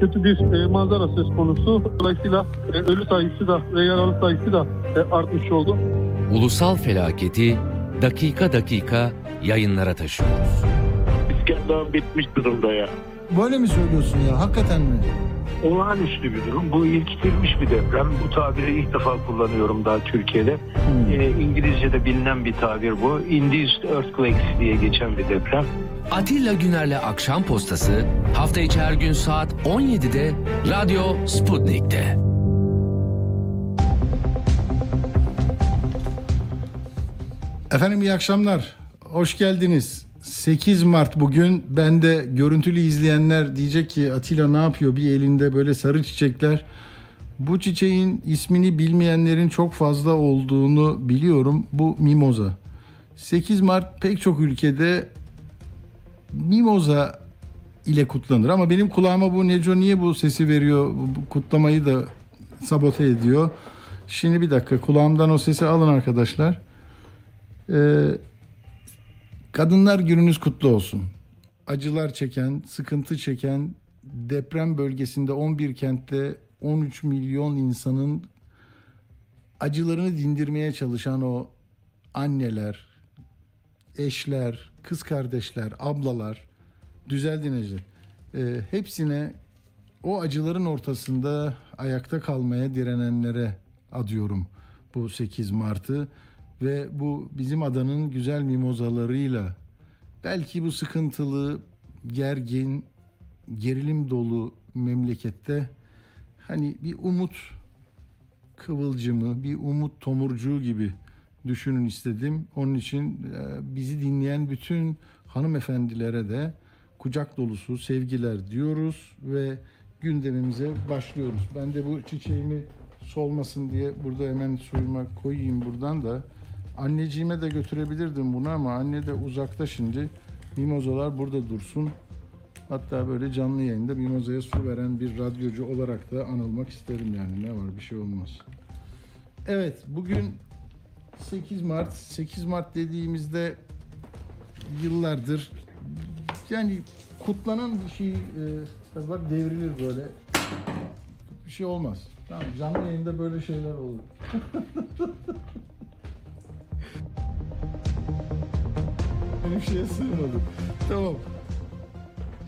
kötü bir e, manzara söz konusu. Dolayısıyla e, ölü sayısı da ve yaralı sayısı da e, artmış oldu. Ulusal felaketi dakika dakika yayınlara taşıyoruz. İskender bitmiş durumda ya. Böyle mi söylüyorsun ya? Hakikaten mi? Olağanüstü bir durum. Bu ilktilmiş bir deprem. Bu tabiri ilk defa kullanıyorum daha Türkiye'de. Hmm. Ee, İngilizce'de bilinen bir tabir bu. Induced Earthquakes diye geçen bir deprem. Atilla Güner'le Akşam Postası hafta içi her gün saat 17'de Radyo Sputnik'te. Efendim iyi akşamlar. Hoş geldiniz. 8 Mart bugün. Ben de görüntülü izleyenler diyecek ki Atilla ne yapıyor? Bir elinde böyle sarı çiçekler. Bu çiçeğin ismini bilmeyenlerin çok fazla olduğunu biliyorum. Bu mimoza. 8 Mart pek çok ülkede mimoza ile kutlanır ama benim kulağıma bu Neco niye bu sesi veriyor? Bu kutlamayı da sabote ediyor. Şimdi bir dakika kulağımdan o sesi alın arkadaşlar. Ee, kadınlar gününüz kutlu olsun. Acılar çeken, sıkıntı çeken, deprem bölgesinde 11 kentte 13 milyon insanın acılarını dindirmeye çalışan o anneler, eşler, kız kardeşler, ablalar, düzeldi Necdet. Ee, hepsine o acıların ortasında ayakta kalmaya direnenlere adıyorum bu 8 Mart'ı ve bu bizim adanın güzel mimozalarıyla belki bu sıkıntılı, gergin, gerilim dolu memlekette hani bir umut kıvılcımı, bir umut tomurcuğu gibi düşünün istedim. Onun için e, bizi dinleyen bütün hanımefendilere de kucak dolusu sevgiler diyoruz ve gündemimize başlıyoruz. Ben de bu çiçeğimi solmasın diye burada hemen suyuma koyayım buradan da. Anneciğime de götürebilirdim bunu ama anne de uzakta şimdi. Mimozalar burada dursun. Hatta böyle canlı yayında mimozaya su veren bir radyocu olarak da anılmak isterim yani. Ne var bir şey olmaz. Evet bugün 8 Mart. 8 Mart dediğimizde yıllardır yani kutlanan bir şey e, bak devrilir böyle. Bir şey olmaz. Tamam canlı yayında böyle şeyler olur. Benim şeye sığmadı. Tamam.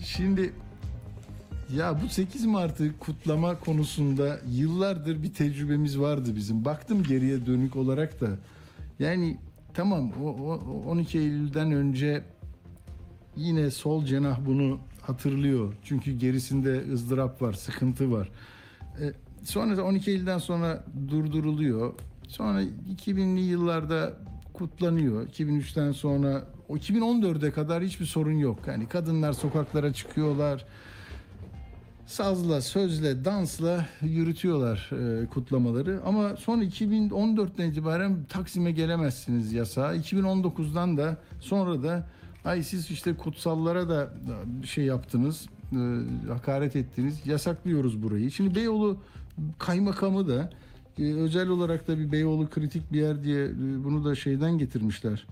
Şimdi ya bu 8 Mart'ı kutlama konusunda yıllardır bir tecrübemiz vardı bizim. Baktım geriye dönük olarak da. Yani tamam o, o- o 12 Eylül'den önce yine sol cenah bunu hatırlıyor. Çünkü gerisinde ızdırap var, sıkıntı var. E, sonra da 12 Eylül'den sonra durduruluyor. Sonra 2000'li yıllarda kutlanıyor. 2003'ten sonra o 2014'e kadar hiçbir sorun yok. Yani kadınlar sokaklara çıkıyorlar. Sazla, sözle, dansla yürütüyorlar e, kutlamaları. Ama son 2014'ten itibaren Taksim'e gelemezsiniz yasağı. 2019'dan da sonra da ay siz işte kutsallara da da şey yaptınız, e, hakaret ettiniz. Yasaklıyoruz burayı. Şimdi Beyoğlu kaymakamı da e, özel olarak da bir Beyoğlu kritik bir yer diye e, bunu da şeyden getirmişler.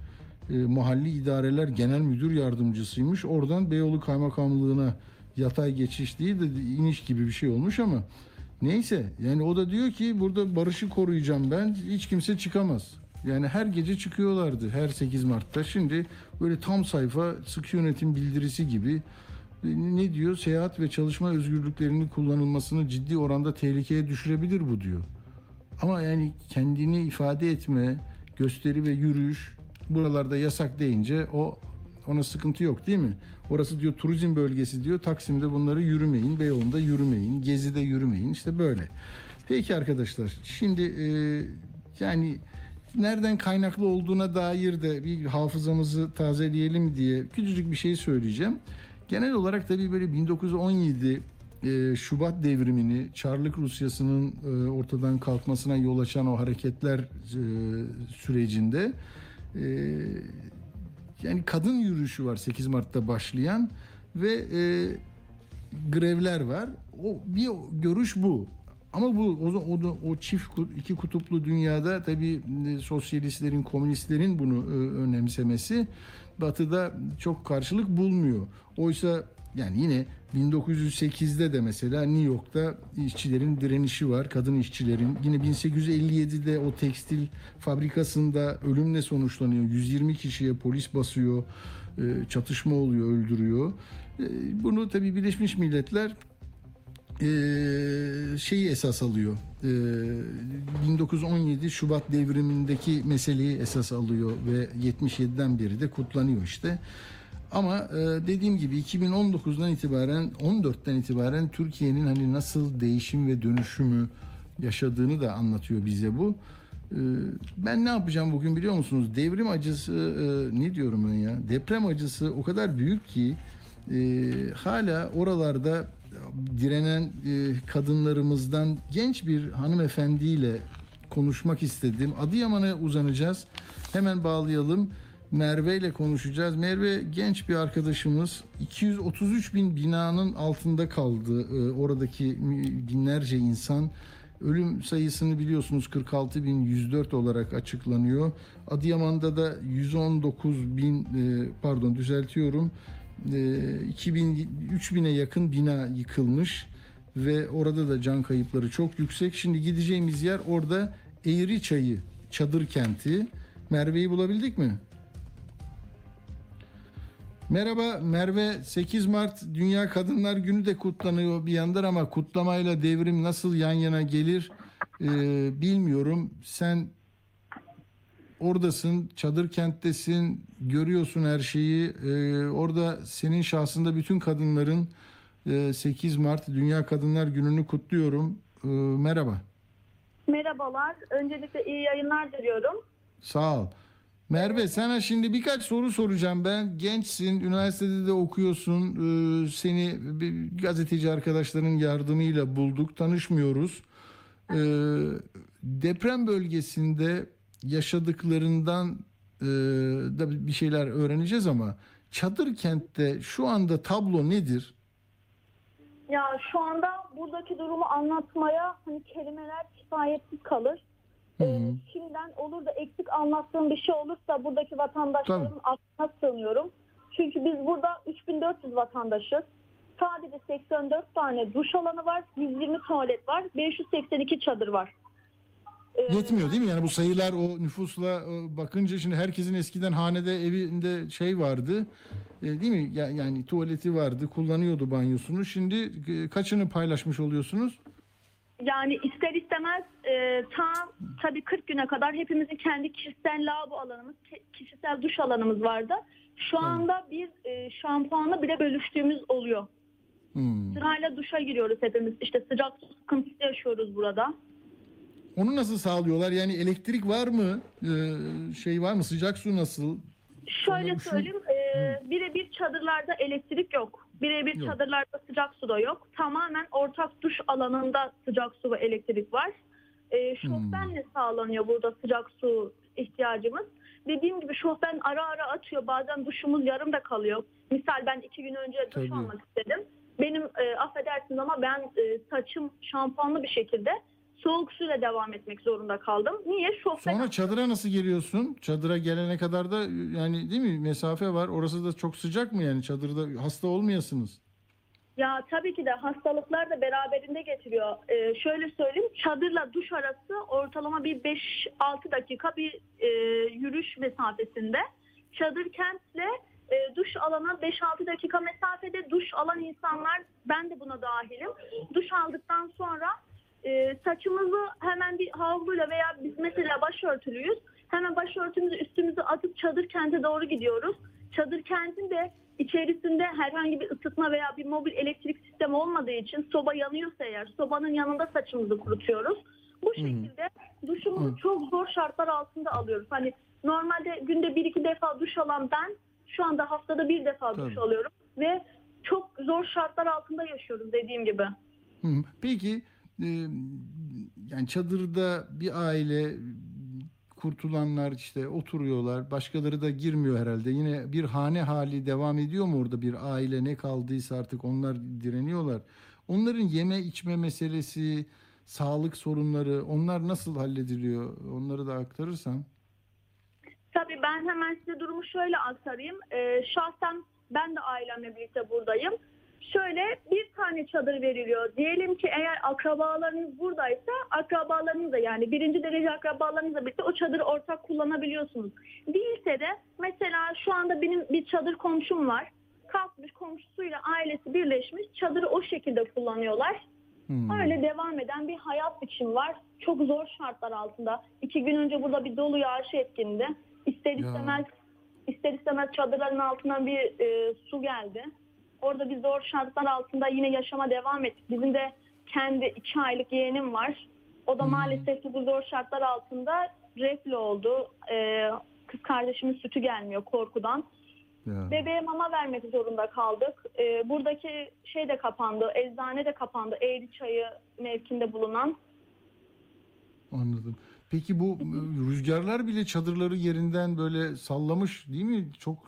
E, mahalli idareler genel müdür yardımcısıymış. Oradan Beyoğlu kaymakamlığına yatay geçiş değil de iniş gibi bir şey olmuş ama neyse yani o da diyor ki burada barışı koruyacağım ben hiç kimse çıkamaz. Yani her gece çıkıyorlardı her 8 Mart'ta. Şimdi böyle tam sayfa sık yönetim bildirisi gibi e, ne diyor? Seyahat ve çalışma özgürlüklerinin kullanılmasını ciddi oranda tehlikeye düşürebilir bu diyor. Ama yani kendini ifade etme, gösteri ve yürüyüş buralarda yasak deyince o ona sıkıntı yok değil mi? Orası diyor turizm bölgesi diyor. Taksim'de bunları yürümeyin, Beyoğlu'nda yürümeyin, Gezi'de yürümeyin. İşte böyle. Peki arkadaşlar şimdi e, yani nereden kaynaklı olduğuna dair de bir hafızamızı tazeleyelim diye küçücük bir şey söyleyeceğim. Genel olarak tabii böyle 1917 e, Şubat devrimini, Çarlık Rusyası'nın e, ortadan kalkmasına yol açan o hareketler e, sürecinde yani kadın yürüyüşü var 8 Mart'ta başlayan ve e, grevler var. O bir görüş bu. Ama bu o, o, o çift iki kutuplu dünyada tabii sosyalistlerin, komünistlerin bunu önemsemesi Batı'da çok karşılık bulmuyor. Oysa Yani yine 1908'de de mesela New York'ta işçilerin direnişi var, kadın işçilerin. Yine 1857'de o tekstil fabrikasında ölümle sonuçlanıyor. 120 kişiye polis basıyor, e, çatışma oluyor, öldürüyor. E, Bunu tabii Birleşmiş Milletler e, şeyi esas alıyor. E, 1917 Şubat devrimindeki meseleyi esas alıyor ve 77'den beri de kutlanıyor işte. Ama e, dediğim gibi 2019'dan itibaren 14'ten itibaren Türkiye'nin hani nasıl değişim ve dönüşümü yaşadığını da anlatıyor bize bu. E, ben ne yapacağım bugün biliyor musunuz? Devrim acısı e, ne diyorum ben ya? Deprem acısı o kadar büyük ki e, hala oralarda direnen e, kadınlarımızdan genç bir hanımefendiyle konuşmak istedim. Adıyaman'a uzanacağız. Hemen bağlayalım. Merve ile konuşacağız. Merve genç bir arkadaşımız. 233 bin binanın altında kaldı. E, oradaki binlerce insan. Ölüm sayısını biliyorsunuz 46 bin 104 olarak açıklanıyor. Adıyaman'da da 119 bin e, pardon düzeltiyorum. E, 2000 3000'e yakın bina yıkılmış ve orada da can kayıpları çok yüksek. Şimdi gideceğimiz yer orada Eğri Çayı çadır kenti. Merve'yi bulabildik mi? Merhaba Merve 8 Mart Dünya Kadınlar Günü de kutlanıyor bir yandan ama kutlamayla devrim nasıl yan yana gelir e, bilmiyorum. Sen oradasın, çadır kenttesin, görüyorsun her şeyi. E, orada senin şahsında bütün kadınların e, 8 Mart Dünya Kadınlar Günü'nü kutluyorum. E, merhaba. Merhabalar. Öncelikle iyi yayınlar diliyorum. Sağ ol. Merve sana şimdi birkaç soru soracağım ben. Gençsin, üniversitede de okuyorsun. Ee, seni bir gazeteci arkadaşların yardımıyla bulduk, tanışmıyoruz. Ee, deprem bölgesinde yaşadıklarından e, da bir şeyler öğreneceğiz ama çadır kentte şu anda tablo nedir? Ya şu anda buradaki durumu anlatmaya hani kelimeler kifayetsiz kalır. Ee, şimdiden olur da eksik anlattığım bir şey olursa buradaki vatandaşların aklına sığınıyorum. Çünkü biz burada 3400 vatandaşız. Sadece 84 tane duş alanı var, 120 tuvalet var, 582 çadır var. Ee, Yetmiyor değil mi? Yani bu sayılar o nüfusla e, bakınca şimdi herkesin eskiden hanede evinde şey vardı. E, değil mi? Ya- Yani tuvaleti vardı, kullanıyordu banyosunu. Şimdi e, kaçını paylaşmış oluyorsunuz? Yani ister istemez e, ta tabii 40 güne kadar hepimizin kendi kişisel lavabo alanımız, kişisel duş alanımız vardı. Şu anda biz e, şampuanla bile bölüştüğümüz oluyor. Hmm. Sırayla duşa giriyoruz hepimiz. İşte sıcak su sıkıntısı yaşıyoruz burada. Onu nasıl sağlıyorlar? Yani elektrik var mı? E, şey var mı? Sıcak su nasıl? Şöyle Ama şu- söyleyeyim, e, birebir çadırlarda elektrik yok. Birebir Yok. çadırlarda sıcak su da yok. Tamamen ortak duş alanında sıcak su ve elektrik var. E, şofbenle sağlanıyor burada sıcak su ihtiyacımız. Dediğim gibi şofben ara ara atıyor. Bazen duşumuz yarım da kalıyor. Misal ben iki gün önce duş Tabii. almak istedim. Benim e, affedersiniz ama ben e, saçım şampuanlı bir şekilde soğuk suyla devam etmek zorunda kaldım. Niye? Şofben Sonra çadıra nasıl geliyorsun? Çadıra gelene kadar da yani değil mi mesafe var. Orası da çok sıcak mı yani çadırda hasta olmayasınız? Ya tabii ki de hastalıklar da beraberinde getiriyor. Ee, şöyle söyleyeyim, çadırla duş arası ortalama bir 5-6 dakika bir e, yürüyüş mesafesinde. Çadır kentle e, duş alana 5-6 dakika mesafede duş alan insanlar, ben de buna dahilim. Duş aldıktan sonra e, saçımızı hemen bir havluyla veya biz mesela başörtülüyüz. Hemen başörtümüzü üstümüze atıp çadır kente doğru gidiyoruz. Çadır kentin de içerisinde herhangi bir ısıtma veya bir mobil elektrik sistemi olmadığı için soba yanıyorsa eğer sobanın yanında saçımızı kurutuyoruz. Bu şekilde duşumuzu çok zor şartlar altında alıyoruz. Hani normalde günde bir iki defa duş alan ben şu anda haftada bir defa duş Tabii. alıyorum ve çok zor şartlar altında yaşıyoruz dediğim gibi. Hı. Peki yani çadırda bir aile kurtulanlar işte oturuyorlar. Başkaları da girmiyor herhalde. Yine bir hane hali devam ediyor mu orada bir aile ne kaldıysa artık onlar direniyorlar. Onların yeme içme meselesi, sağlık sorunları onlar nasıl hallediliyor? Onları da aktarırsan. Tabii ben hemen size durumu şöyle aktarayım. Ee, şahsen ben de ailemle birlikte buradayım. Şöyle bir tane çadır veriliyor. Diyelim ki eğer akrabalarınız buradaysa akrabalarınızla yani birinci derece akrabalarınızla birlikte o çadırı ortak kullanabiliyorsunuz. Değilse de mesela şu anda benim bir çadır komşum var. Kalkmış komşusuyla ailesi birleşmiş çadırı o şekilde kullanıyorlar. Hmm. Öyle devam eden bir hayat biçimi var. Çok zor şartlar altında. İki gün önce burada bir dolu yağışı etkindi. İster Ya. istemez ister istemez çadırların altından bir e, su geldi. Orada bir zor şartlar altında yine yaşama devam ettik. Bizim de kendi iki aylık yeğenim var. O da Hmm. maalesef ki bu zor şartlar altında reflü oldu. E, kız kardeşimin sütü gelmiyor korkudan. Ya. Bebeğe mama vermek zorunda kaldık. Ee, buradaki şey de kapandı, eczane de kapandı. Eğri çayı mevkinde bulunan. Anladım. Peki bu e, rüzgarlar bile çadırları yerinden böyle sallamış değil mi? Çok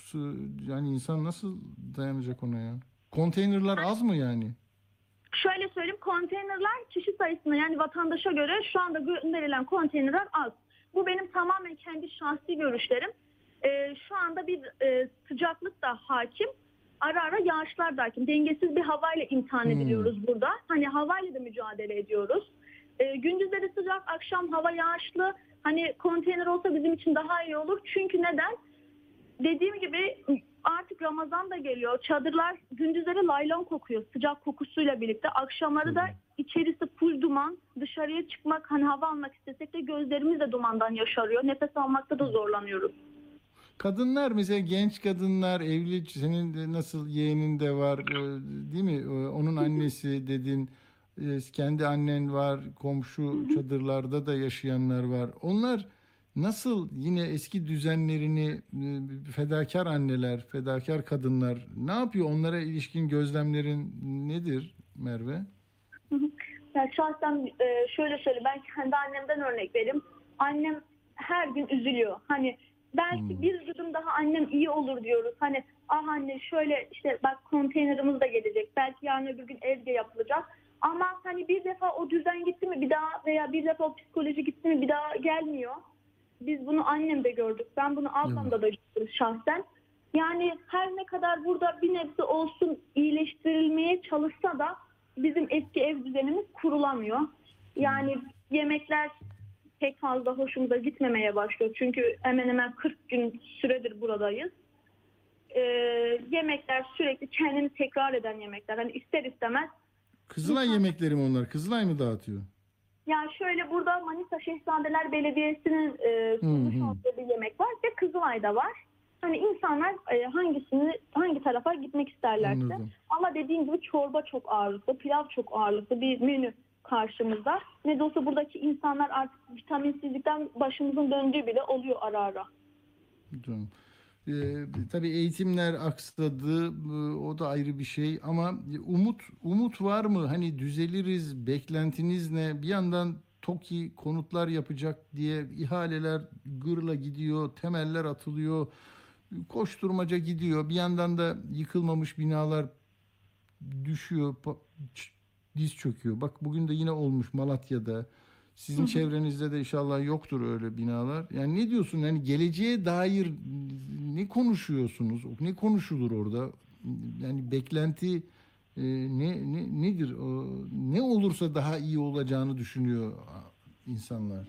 yani insan nasıl dayanacak ona ya? Konteynerlar az mı yani? Şöyle söyleyeyim, konteynerler kişi sayısına yani vatandaşa göre şu anda gönderilen konteynerler az. Bu benim tamamen kendi şahsi görüşlerim. Ee, şu anda bir e, sıcaklık da hakim. Ara ara yağışlar da hakim. Dengesiz bir havayla imtihan Hmm. ediliyoruz burada. Hani havayla da mücadele ediyoruz. Ee, gündüzleri sıcak, akşam hava yağışlı. Hani konteyner olsa bizim için daha iyi olur. Çünkü neden? Dediğim gibi artık Ramazan da geliyor. Çadırlar gündüzleri laylon kokuyor sıcak kokusuyla birlikte. Akşamları da içerisi full duman. Dışarıya çıkmak hani hava almak istesek de gözlerimiz de dumandan yaşarıyor. Nefes almakta da zorlanıyoruz. Kadınlar mesela genç kadınlar evli senin de nasıl yeğenin de var e, değil mi? E, Onun annesi dedin. E, Kendi annen var. Komşu çadırlarda da yaşayanlar var. Onlar nasıl yine eski düzenlerini e, fedakar anneler, fedakar kadınlar ne yapıyor? Onlara ilişkin gözlemlerin nedir Merve? Yani şahsen e, şöyle söyle ben kendi annemden örnek vereyim. Annem her gün üzülüyor. Hani belki Hmm. bir yudum daha annem iyi olur diyoruz. Hani ah anne şöyle işte bak konteynerimiz de gelecek. Belki yarın öbür gün evde yapılacak. Ama hani bir defa o düzen gitti mi bir daha veya bir defa o psikoloji gitti mi bir daha gelmiyor. Biz bunu annemde gördük. Ben bunu ablamda da gördüm şahsen. Yani her ne kadar burada bir nebze olsun iyileştirilmeye çalışsa da bizim eski ev düzenimiz kurulamıyor. Yani yemekler pek fazla hoşumuza gitmemeye başlıyor. Çünkü hemen hemen 40 gün süredir buradayız. Ee, yemekler sürekli kendini tekrar eden yemekler. Hani ister istemez Kızılay yemekleri mi onlar? Kızılay mı dağıtıyor? Yani şöyle burada Manisa Şehzadeler Belediyesi'nin e, sunmuş Hı hı. olduğu bir yemek var ve Kızılay'da var. Hani insanlar e, hangisini hangi tarafa gitmek isterlerse. Anladım. Ama dediğim gibi çorba çok ağırlıklı, pilav çok ağırlıklı bir menü karşımızda. Ne de olsa buradaki insanlar artık vitaminsizlikten başımızın döndüğü bile oluyor ara ara. Tamam. Ee, tabii eğitimler aksadı, e, o da ayrı bir şey ama umut umut var mı? Hani düzeliriz, beklentiniz ne? Bir yandan TOKİ konutlar yapacak diye ihaleler gırla gidiyor, temeller atılıyor, koşturmaca gidiyor. Bir yandan da yıkılmamış binalar düşüyor, diz çöküyor. Bak bugün de yine olmuş Malatya'da. Sizin çevrenizde de inşallah yoktur öyle binalar. Yani ne diyorsun? Yani geleceğe dair ne konuşuyorsunuz? Ne konuşulur orada? Yani beklenti e, ne, ne nedir? O, ne olursa daha iyi olacağını düşünüyor insanlar.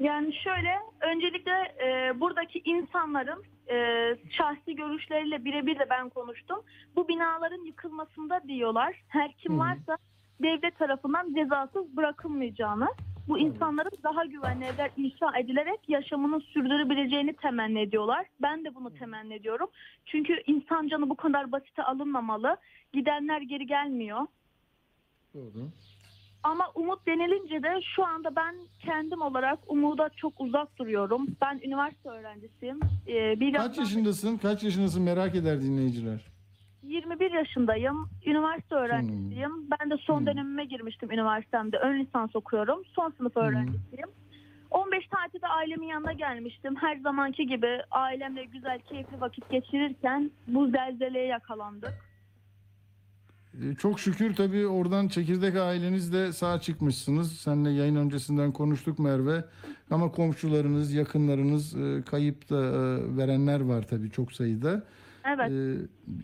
Yani şöyle öncelikle e, buradaki insanların e, şahsi görüşleriyle birebir de ben konuştum. Bu binaların yıkılmasında diyorlar. Her kim varsa devlet tarafından cezasız bırakılmayacağını, bu insanların daha güvenli evler inşa edilerek yaşamını sürdürebileceğini temenni ediyorlar. Ben de bunu temenni ediyorum. Çünkü insan canı bu kadar basite alınmamalı. Gidenler geri gelmiyor. Doğru. Ama umut denilince de şu anda ben kendim olarak umuda çok uzak duruyorum. Ben üniversite öğrencisiyim. Ee, bir Kaç yaşındasın? Kaç yaşındasın merak eder dinleyiciler. 21 yaşındayım. Üniversite öğrencisiyim. Ben de son Hmm. dönemime girmiştim üniversitemde. Ön lisans okuyorum. Son sınıf öğrencisiyim. 15 tatilde ailemin yanına gelmiştim. Her zamanki gibi ailemle güzel, keyifli vakit geçirirken bu zelzeleye yakalandık. Ee, Çok şükür tabii oradan çekirdek ailenizle sağ çıkmışsınız. Seninle yayın öncesinden konuştuk Merve. Ama komşularınız, yakınlarınız e, kayıp da e, verenler var tabii çok sayıda. Evet. Ee,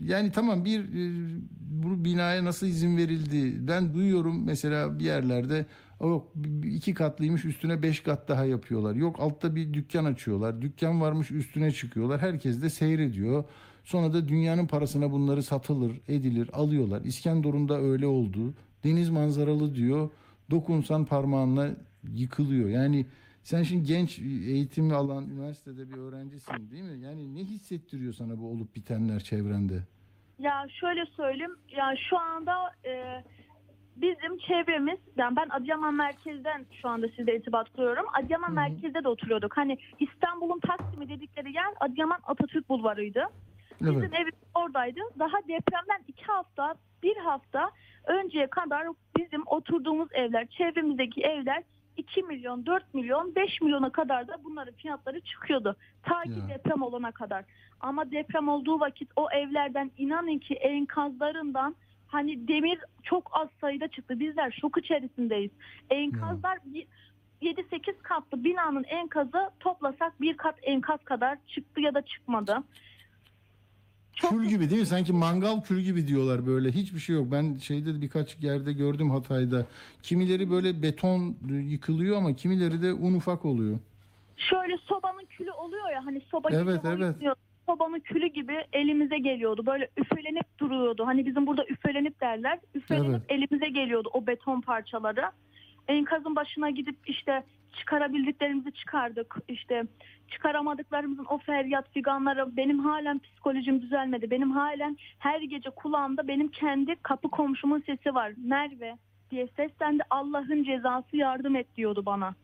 yani tamam bir e, bu binaya nasıl izin verildi? Ben duyuyorum mesela bir yerlerde o iki katlıymış üstüne beş kat daha yapıyorlar. Yok altta bir dükkan açıyorlar. Dükkan varmış üstüne çıkıyorlar. Herkes de seyrediyor. Sonra da dünyanın parasına bunları satılır, edilir, alıyorlar. İskenderun'da öyle oldu. Deniz manzaralı diyor. Dokunsan parmağınla yıkılıyor. Yani sen şimdi genç eğitimi alan üniversitede bir öğrencisin değil mi? Yani ne hissettiriyor sana bu olup bitenler çevrende? Ya şöyle söyleyeyim. Ya şu anda e, bizim çevremiz, yani ben Adıyaman merkezden şu anda sizle irtibat kuruyorum. Adıyaman Hı hı. merkezde de oturuyorduk. Hani İstanbul'un Taksim'i dedikleri yer Adıyaman Atatürk Bulvarı'ydı. Bizim Evet. evimiz oradaydı. Daha depremden iki hafta, bir hafta önceye kadar bizim oturduğumuz evler, çevremizdeki evler 2 milyon, 4 milyon, 5 milyona kadar da bunların fiyatları çıkıyordu. Ta ki Ya. deprem olana kadar. Ama deprem olduğu vakit o evlerden inanın ki enkazlarından hani demir çok az sayıda çıktı. Bizler şok içerisindeyiz. Enkazlar bir- 7-8 katlı binanın enkazı toplasak bir kat enkaz kadar çıktı ya da çıkmadı. Çok Kül gibi değil mi? Sanki mangal kül gibi diyorlar böyle. Hiçbir şey yok. Ben şeyde de birkaç yerde gördüm Hatay'da. Kimileri böyle beton yıkılıyor ama kimileri de un ufak oluyor. şöyle sobanın külü oluyor ya hani soba gibi Evet, evet. oynuyor. Sobanın külü gibi elimize geliyordu. Böyle üfelenip duruyordu. Hani bizim burada üfelenip derler. Üfelenip Evet. elimize geliyordu o beton parçaları. Enkazın başına gidip işte çıkarabildiklerimizi çıkardık. İşte çıkaramadıklarımızın o feryat figanları benim halen psikolojim düzelmedi. Benim halen her gece kulağımda benim kendi kapı komşumun sesi var. Merve diye seslendi. Allah'ın cezası yardım et diyordu bana.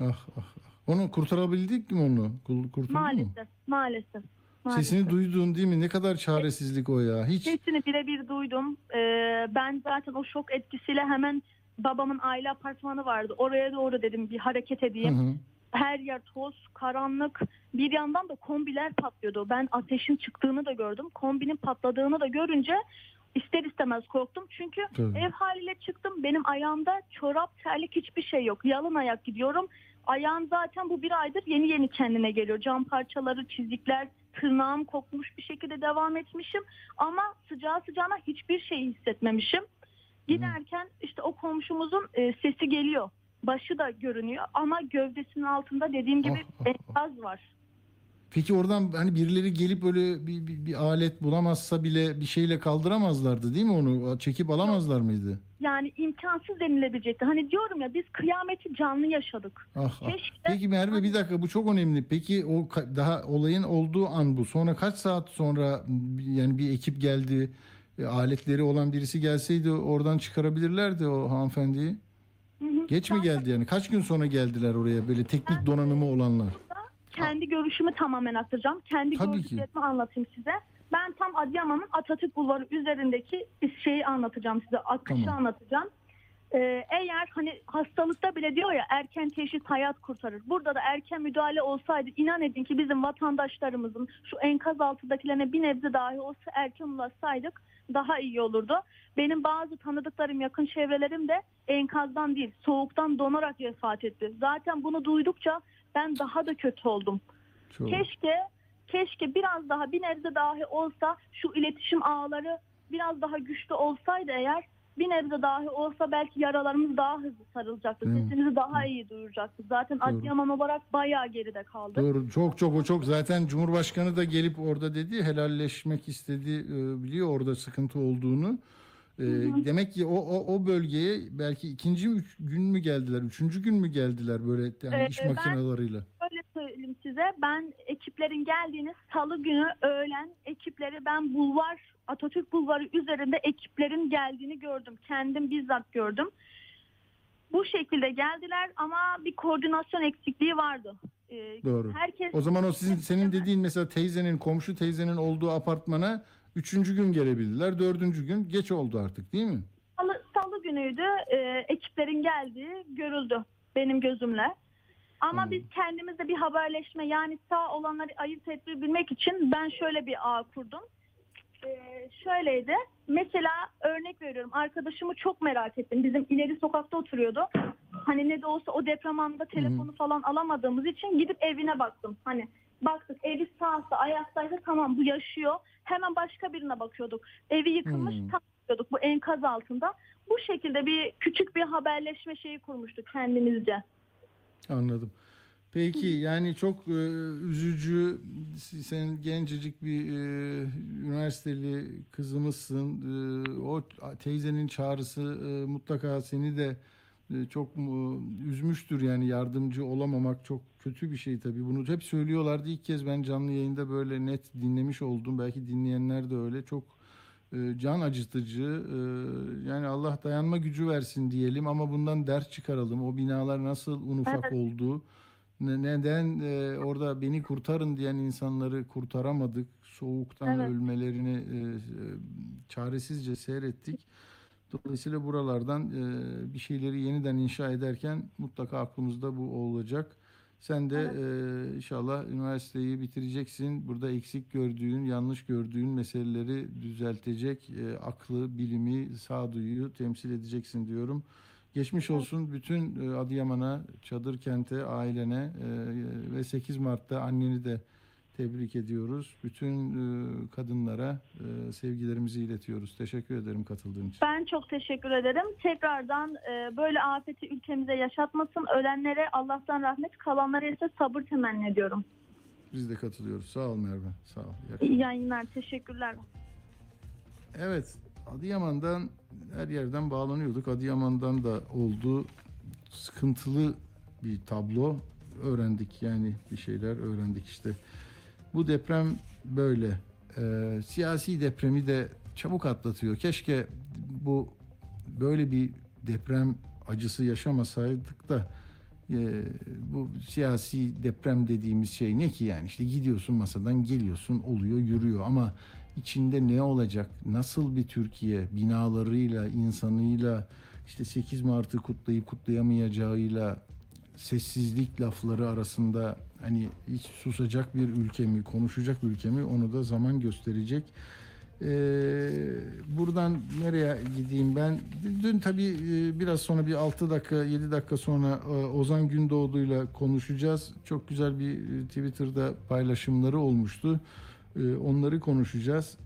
Ah ah. ah. Onu kurtarabildik mi onu? Kul- Kurtuldun mu? Maalesef, maalesef. maalesef. Sesini duydun değil mi? Ne kadar çaresizlik o ya. Hiç Sesini birebir duydum. Ee, ben zaten o şok etkisiyle hemen babamın aile apartmanı vardı. Oraya doğru dedim bir hareket Hı edeyim. hı. Her yer toz, karanlık. Bir yandan da kombiler patlıyordu. Ben ateşin çıktığını da gördüm. Kombinin patladığını da görünce ister istemez korktum. Çünkü Tabii. ev haliyle çıktım. Benim ayağımda çorap, terlik hiçbir şey yok. Yalın ayak gidiyorum. Ayağım zaten bu bir aydır yeni yeni kendine geliyor. Cam parçaları, çizikler, tırnağım kokmuş bir şekilde devam etmişim. Ama sıcağı sıcağına hiçbir şey hissetmemişim. Giderken işte o komşumuzun e, sesi geliyor. Başı da görünüyor ama gövdesinin altında dediğim gibi Ah, ah, ah. enkaz var. Peki oradan hani birileri gelip öyle bir, bir, bir alet bulamazsa bile bir şeyle kaldıramazlardı değil mi onu? Çekip alamazlar mıydı? Yani imkansız denilebilecekti. Hani diyorum ya biz kıyameti canlı yaşadık. Ah, ah. Keşke Peki Merve bir dakika bu çok önemli. Peki o daha olayın olduğu an bu. Sonra kaç saat sonra yani bir ekip geldi. E, aletleri olan birisi gelseydi oradan çıkarabilirlerdi o hanımefendiyi. Hı hı. Geç mi geldi yani? Kaç gün sonra geldiler oraya böyle teknik donanımı olanlar? kendi görüşümü tamamen aktaracağım. Kendi Tabii ki. anlatayım size. Ben tam Adıyaman'ın Atatürk Bulvarı üzerindeki şeyi anlatacağım size. Akışı Tamam. anlatacağım. Ee, eğer hani hastalıkta bile diyor ya erken teşhis hayat kurtarır. Burada da erken müdahale olsaydı inan edin ki bizim vatandaşlarımızın şu enkaz altındakilerine bir nebze dahi olsa erken ulaşsaydık daha iyi olurdu. Benim bazı tanıdıklarım yakın çevrelerim de enkazdan değil soğuktan donarak vefat etti. Zaten bunu duydukça ben daha da kötü oldum. Çok. Keşke keşke biraz daha bir nebze dahi olsa şu iletişim ağları biraz daha güçlü olsaydı eğer bir nebze dahi olsa belki yaralarımız daha hızlı sarılacaktı. Mi? Sesimizi daha iyi duyuracaktık. Zaten Doğru. Adıyaman olarak bayağı geride kaldık. Doğru çok çok o çok zaten Cumhurbaşkanı da gelip orada dedi helalleşmek istedi e, biliyor orada sıkıntı olduğunu. E, demek ki o, o o bölgeye belki ikinci üç gün mü geldiler, üçüncü gün mü geldiler böyle yani Ee, iş ben- makinalarıyla. Öyle söyleyeyim size ben ekiplerin geldiğini salı günü öğlen ekipleri ben bulvar Atatürk Bulvarı üzerinde ekiplerin geldiğini gördüm. Kendim bizzat gördüm. Bu şekilde geldiler ama bir koordinasyon eksikliği vardı. Ee, Doğru. Herkes O zaman o sizin senin dediğin mesela teyzenin komşu teyzenin olduğu apartmana üçüncü gün gelebildiler. Dördüncü gün geç oldu artık değil mi? salı, salı günüydü e, ekiplerin geldiği görüldü benim gözümle. Ama Tamam. biz kendimizde bir haberleşme yani sağ olanları ayırt edebilmek için ben şöyle bir ağ kurdum. Ee, şöyleydi. Mesela örnek veriyorum arkadaşımı çok merak ettim. Bizim ileri sokakta oturuyordu. Hani ne de olsa o deprem anında telefonu falan alamadığımız için gidip evine baktım. Hani Baktık evi sağsa ayaktaysa tamam bu yaşıyor. Hemen başka birine bakıyorduk. Evi yıkılmış Hmm. tam bakıyorduk bu enkaz altında. Bu şekilde bir küçük bir haberleşme şeyi kurmuştuk kendimizce. Anladım. Peki yani çok e, üzücü. Sen gencecik bir e, üniversiteli kızımızsın. E, o teyzenin çağrısı e, mutlaka seni de e, çok mu, üzmüştür yani yardımcı olamamak çok kötü bir şey tabii. Bunu hep söylüyorlardı. İlk kez ben canlı yayında böyle net dinlemiş oldum. Belki dinleyenler de öyle. Çok e, can acıtıcı. E, yani Allah dayanma gücü versin diyelim ama bundan ders çıkaralım. O binalar nasıl un ufak Evet. oldu? Ne- Neden e, orada beni kurtarın diyen insanları kurtaramadık? Soğuktan Evet. ölmelerini e, e, çaresizce seyrettik. Dolayısıyla buralardan e, bir şeyleri yeniden inşa ederken mutlaka aklımızda bu olacak. Sen de e, inşallah üniversiteyi bitireceksin. Burada eksik gördüğün, yanlış gördüğün meseleleri düzeltecek e, aklı, bilimi, sağduyuyu temsil edeceksin diyorum. Geçmiş olsun bütün e, Adıyaman'a, Çadır Kent'e, ailene e, ve 8 Mart'ta anneni de tebrik ediyoruz. Bütün e, kadınlara e, sevgilerimizi iletiyoruz. Teşekkür ederim katıldığın için. Ben çok teşekkür ederim. Tekrardan e, böyle afeti ülkemize yaşatmasın. Ölenlere Allah'tan rahmet, kalanlara ise sabır temenni ediyorum. Biz de katılıyoruz. Sağ ol Merve. Sağ ol. İyi yayınlar. Teşekkürler. Evet, Adıyaman'dan her yerden bağlanıyorduk. Adıyaman'dan da oldu. Sıkıntılı bir tablo öğrendik yani bir şeyler öğrendik işte. Bu deprem böyle. Ee, siyasi depremi de çabuk atlatıyor. Keşke bu böyle bir deprem acısı yaşamasaydık da e, bu siyasi deprem dediğimiz şey ne ki yani işte gidiyorsun masadan geliyorsun oluyor yürüyor ama içinde ne olacak nasıl bir Türkiye binalarıyla insanıyla işte 8 Mart'ı kutlayıp kutlayamayacağıyla sessizlik lafları arasında hani hiç susacak bir ülke mi konuşacak ülke mi onu da zaman gösterecek. Ee, buradan nereye gideyim ben? Dün tabii e, biraz sonra bir 6 dakika 7 dakika sonra e, Ozan Gündoğdu'yla konuşacağız. Çok güzel bir e, Twitter'da paylaşımları olmuştu. Onları konuşacağız.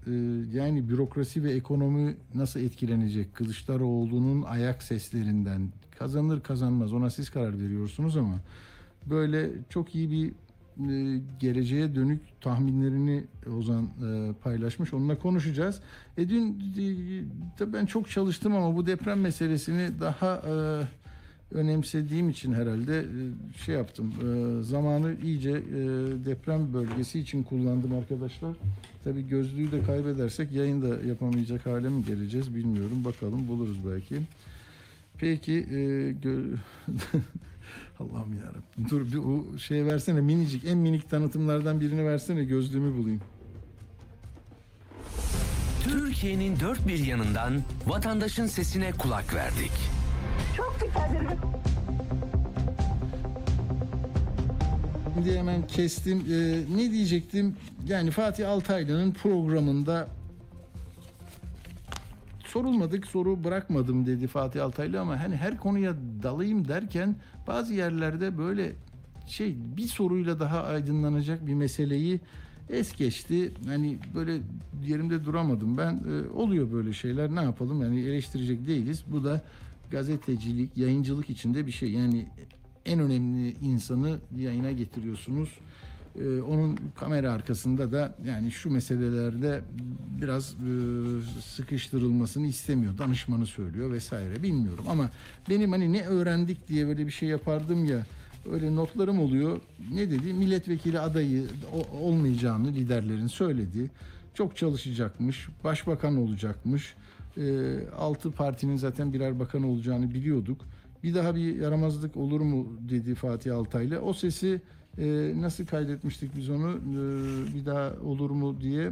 Yani bürokrasi ve ekonomi nasıl etkilenecek? Kılıçdaroğlu'nun ayak seslerinden kazanır kazanmaz ona siz karar veriyorsunuz ama böyle çok iyi bir e, geleceğe dönük tahminlerini Ozan e, paylaşmış. Onunla konuşacağız. E dün e, ben çok çalıştım ama bu deprem meselesini daha e, önemsediğim için herhalde e, şey yaptım. E, zamanı iyice e, deprem bölgesi için kullandım arkadaşlar. Tabii gözlüğü de kaybedersek yayın da yapamayacak hale mi geleceğiz bilmiyorum. Bakalım buluruz belki. Peki e, gö- Allah'ım yarabbim. Dur bir o şey versene minicik en minik tanıtımlardan birini versene gözlüğümü bulayım. Türkiye'nin dört bir yanından vatandaşın sesine kulak verdik. Şimdi hemen kestim. Ee, ne diyecektim? Yani Fatih Altaylı'nın programında sorulmadık soru bırakmadım dedi Fatih Altaylı ama hani her konuya dalayım derken bazı yerlerde böyle şey bir soruyla daha aydınlanacak bir meseleyi es geçti. Hani böyle yerimde duramadım ben. Ee, oluyor böyle şeyler ne yapalım yani eleştirecek değiliz. Bu da gazetecilik, yayıncılık içinde bir şey. Yani en önemli insanı yayına getiriyorsunuz. Ee, onun kamera arkasında da yani şu meselelerde biraz e, sıkıştırılmasını istemiyor. Danışmanı söylüyor vesaire bilmiyorum ama benim hani ne öğrendik diye böyle bir şey yapardım ya öyle notlarım oluyor. Ne dedi? Milletvekili adayı olmayacağını liderlerin söyledi. Çok çalışacakmış. Başbakan olacakmış. Ee, altı partinin zaten birer bakan olacağını biliyorduk. Bir daha bir yaramazlık olur mu dedi Fatih Altaylı. O sesi e, nasıl kaydetmiştik biz onu Ee, bir daha olur mu diye. Ee,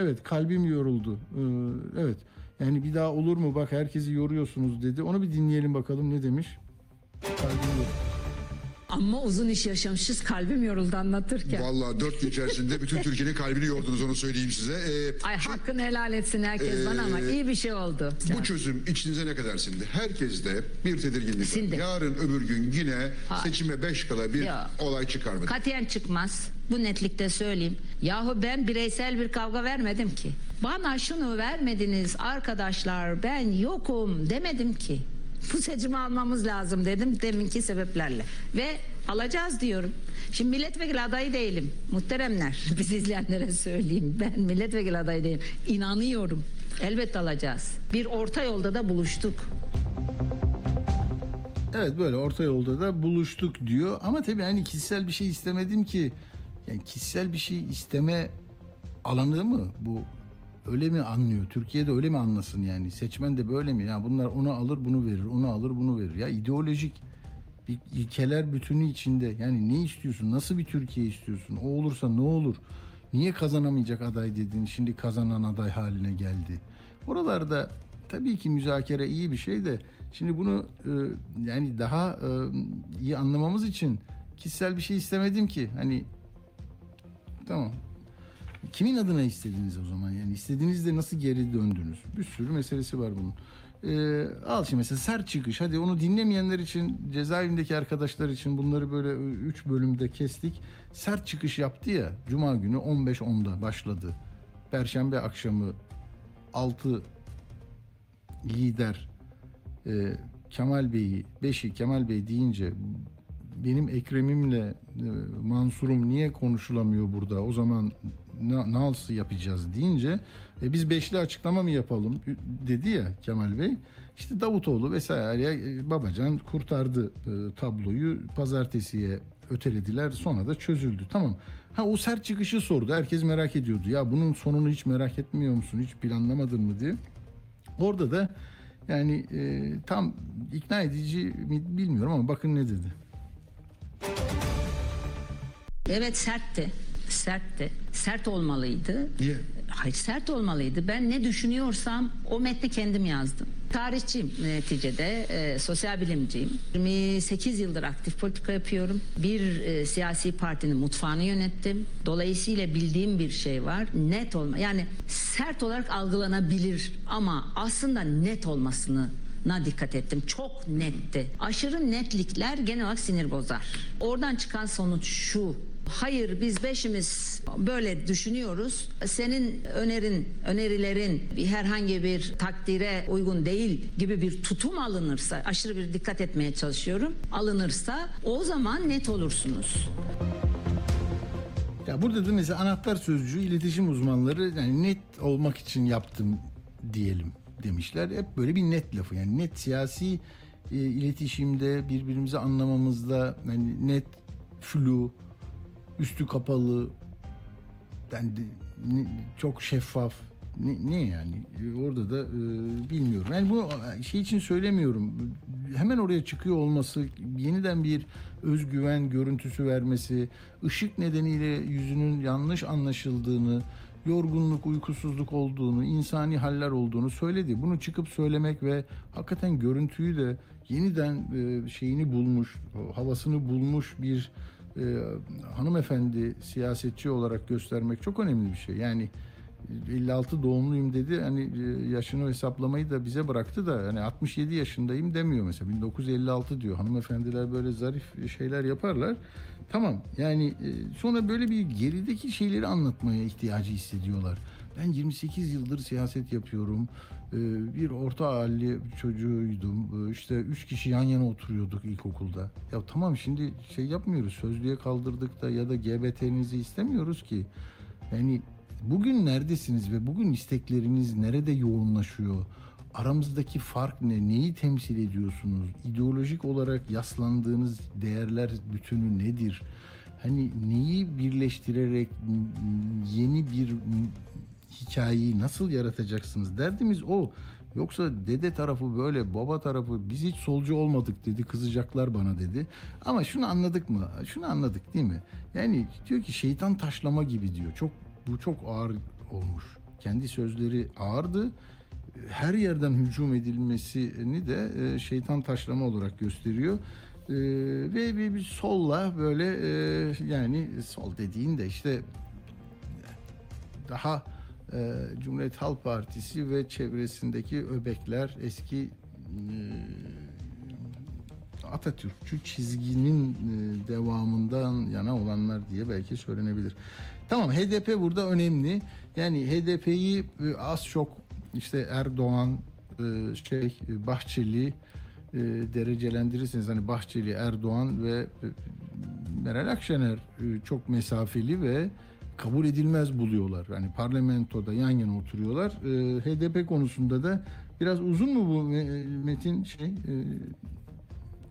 evet kalbim yoruldu. Ee, evet yani bir daha olur mu bak herkesi yoruyorsunuz dedi. Onu bir dinleyelim bakalım ne demiş. Kalbim yoruldu. Ama uzun iş yaşamışız kalbim yoruldu anlatırken. Vallahi dört gün içerisinde bütün Türkiye'nin kalbini yordunuz onu söyleyeyim size. Ee, Ay hakkını helal etsin herkes bana ama iyi bir şey oldu. bu çözüm içinize ne kadar sindi? Herkeste bir tedirginlik Sindi. var. Yarın öbür gün yine Hayır. seçime beş kala bir Ya. olay çıkar mı? Katiyen çıkmaz. Bu netlikte söyleyeyim. Yahu ben bireysel bir kavga vermedim ki. Bana şunu vermediniz arkadaşlar ben yokum demedim ki. Bu seçimi almamız lazım dedim deminki sebeplerle. Ve alacağız diyorum. Şimdi milletvekili adayı değilim. Muhteremler bizi izleyenlere söyleyeyim. Ben milletvekili adayı değilim. İnanıyorum. Elbette alacağız. Bir orta yolda da buluştuk. Evet böyle orta yolda da buluştuk diyor. Ama tabii hani kişisel bir şey istemedim ki. Yani kişisel bir şey isteme alanı mı bu? Öyle mi anlıyor? Türkiye'de öyle mi anlasın yani? Seçmen de böyle mi? Ya bunlar onu alır bunu verir, onu alır bunu verir. Ya ideolojik bir ilkeler bütünü içinde. Yani ne istiyorsun? Nasıl bir Türkiye istiyorsun? O olursa ne olur? Niye kazanamayacak aday dedin? Şimdi kazanan aday haline geldi. Oralarda tabii ki müzakere iyi bir şey de şimdi bunu e, yani daha e, iyi anlamamız için kişisel bir şey istemedim ki. Hani tamam. Kimin adına istediniz o zaman? Yani istediğinizde nasıl geri döndünüz? Bir sürü meselesi var bunun. Ee, al şimdi mesela sert çıkış. Hadi onu dinlemeyenler için cezaevindeki arkadaşlar için bunları böyle 3 bölümde kestik. Sert çıkış yaptı ya. Cuma günü 15.10'da başladı. Perşembe akşamı 6 lider e, Kemal Bey'i, beşi Kemal Bey deyince benim Ekrem'imle e, Mansur'um niye konuşulamıyor burada? O zaman nasıl yapacağız deyince e, biz beşli açıklama mı yapalım dedi ya Kemal Bey. İşte Davutoğlu vesaire e, Babacan kurtardı e, tabloyu pazartesiye ötelediler sonra da çözüldü. Tamam. Ha o sert çıkışı sordu. Herkes merak ediyordu. Ya bunun sonunu hiç merak etmiyor musun? Hiç planlamadın mı diye. Orada da yani e, tam ikna edici mi bilmiyorum ama bakın ne dedi. Evet sertti. Sertti. Sert olmalıydı. Niye? Hayır sert olmalıydı. Ben ne düşünüyorsam o metni kendim yazdım. Tarihçiyim neticede, e, sosyal bilimciyim. 28 yıldır aktif politika yapıyorum. Bir e, siyasi partinin mutfağını yönettim. Dolayısıyla bildiğim bir şey var. Net olma. Yani sert olarak algılanabilir ama aslında net olmasını na dikkat ettim. Çok netti. Aşırı netlikler genel olarak sinir bozar. Oradan çıkan sonuç şu. Hayır biz beşimiz böyle düşünüyoruz. Senin önerin, önerilerin bir herhangi bir takdire uygun değil gibi bir tutum alınırsa, aşırı bir dikkat etmeye çalışıyorum. Alınırsa o zaman net olursunuz. Ya burada da mesela anahtar sözcüğü iletişim uzmanları yani net olmak için yaptım diyelim demişler. Hep böyle bir net lafı yani net siyasi e, iletişimde birbirimizi anlamamızda yani net flu üstü kapalı yani çok şeffaf ne, ne yani orada da e, bilmiyorum. Yani bu şey için söylemiyorum. Hemen oraya çıkıyor olması, yeniden bir özgüven görüntüsü vermesi, ışık nedeniyle yüzünün yanlış anlaşıldığını, yorgunluk, uykusuzluk olduğunu, insani haller olduğunu söyledi. Bunu çıkıp söylemek ve hakikaten görüntüyü de yeniden e, şeyini bulmuş, havasını bulmuş bir e, hanımefendi siyasetçi olarak göstermek çok önemli bir şey. Yani 56 doğumluyum dedi. Hani e, yaşını hesaplamayı da bize bıraktı da hani 67 yaşındayım demiyor mesela. 1956 diyor. Hanımefendiler böyle zarif şeyler yaparlar. Tamam. Yani e, sonra böyle bir gerideki şeyleri anlatmaya ihtiyacı hissediyorlar. Ben 28 yıldır siyaset yapıyorum. E, Bir orta halli çocuğuydum. E, İşte üç kişi yan yana oturuyorduk ilkokulda. Ya tamam şimdi şey yapmıyoruz. Sözlüğe kaldırdık da ya da GBT'nizi istemiyoruz ki. Yani bugün neredesiniz ve bugün istekleriniz nerede yoğunlaşıyor? Aramızdaki fark ne? Neyi temsil ediyorsunuz? İdeolojik olarak yaslandığınız değerler bütünü nedir? Hani neyi birleştirerek yeni bir hikayeyi nasıl yaratacaksınız? Derdimiz o. Yoksa dede tarafı böyle, baba tarafı biz hiç solcu olmadık dedi, kızacaklar bana dedi. Ama şunu anladık mı? Şunu anladık değil mi? Yani diyor ki şeytan taşlama gibi diyor. Çok bu çok ağır olmuş. Kendi sözleri ağırdı. Her yerden hücum edilmesini de e, şeytan taşlama olarak gösteriyor. Ee, ve bir, bir solla böyle e, yani sol dediğin de işte daha e, Cumhuriyet Halk Partisi ve çevresindeki öbekler eski e, Atatürkçü çizginin e, devamından yana olanlar diye belki söylenebilir. Tamam HDP burada önemli. Yani HDP'yi e, az çok işte Erdoğan, şey Bahçeli e, derecelendirirseniz hani Bahçeli, Erdoğan ve Meral Akşener çok mesafeli ve kabul edilmez buluyorlar. Yani parlamentoda yan yana oturuyorlar. E, HDP konusunda da biraz uzun mu bu me- metin şey? E,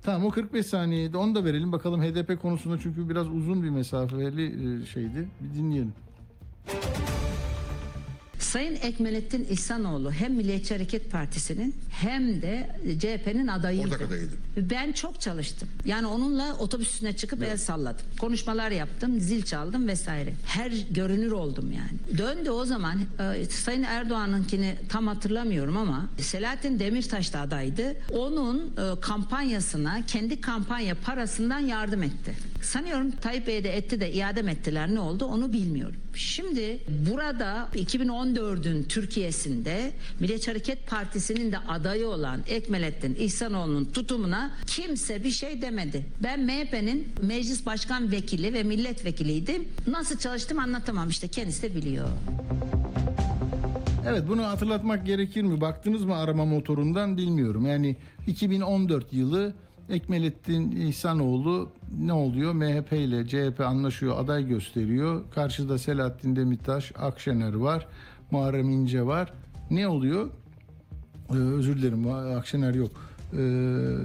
Tamam o 45 saniyede onu da verelim bakalım HDP konusunda çünkü biraz uzun bir mesafeli e, şeydi. Bir dinleyelim. Sayın Ekmelettin İhsanoğlu hem Milliyetçi Hareket Partisi'nin hem de CHP'nin adayıydı. Ortak adayıydı. Ben çok çalıştım. Yani onunla otobüs üstüne çıkıp el salladım. Konuşmalar yaptım, zil çaldım vesaire. Her görünür oldum yani. Döndü o zaman e, Sayın Erdoğan'ınkini tam hatırlamıyorum ama Selahattin Demirtaş da adaydı. Onun e, kampanyasına kendi kampanya parasından yardım etti. Sanıyorum Tayyip Bey'e de etti de iade mi ettiler ne oldu onu bilmiyorum. Şimdi burada 2014'ün Türkiye'sinde Milliyetçi Hareket Partisi'nin de adayı olan Ekmelettin İhsanoğlu'nun tutumuna kimse bir şey demedi. Ben MHP'nin meclis başkan vekili ve milletvekiliydim. Nasıl çalıştım anlatamam işte kendisi de biliyor. Evet bunu hatırlatmak gerekir mi? Baktınız mı arama motorundan bilmiyorum. Yani 2014 yılı Ekmelettin İhsanoğlu ne oluyor? MHP ile CHP anlaşıyor, aday gösteriyor. Karşıda Selahattin Demirtaş, Akşener var, Muharrem İnce var. Ne oluyor? Ee, özür dilerim, Akşener yok. Ee,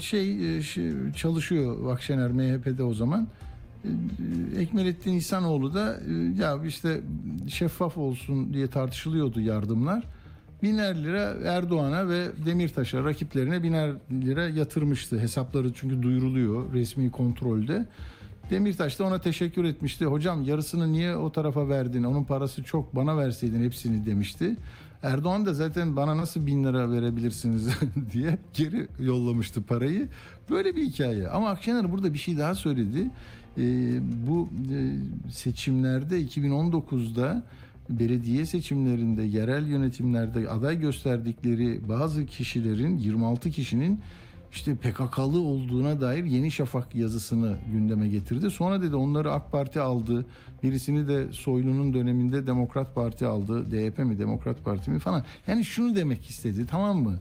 şey, şey çalışıyor Akşener MHP'de o zaman. Ee, Ekmelettin İhsanoğlu da e, ya işte şeffaf olsun diye tartışılıyordu yardımlar. Biner lira Erdoğan'a ve Demirtaş'a rakiplerine biner lira yatırmıştı. Hesapları çünkü duyuruluyor resmi kontrolde. Demirtaş da ona teşekkür etmişti. Hocam yarısını niye o tarafa verdin? Onun parası çok bana verseydin hepsini demişti. Erdoğan da zaten bana nasıl bin lira verebilirsiniz diye geri yollamıştı parayı. Böyle bir hikaye. Ama Akşener burada bir şey daha söyledi. Ee, bu e, seçimlerde 2019'da belediye seçimlerinde, yerel yönetimlerde aday gösterdikleri bazı kişilerin 26 kişinin işte PKK'lı olduğuna dair Yeni Şafak yazısını gündeme getirdi. Sonra dedi onları AK Parti aldı. Birisini de Soylu'nun döneminde Demokrat Parti aldı. DYP mi Demokrat Parti mi falan. Yani şunu demek istedi tamam mı?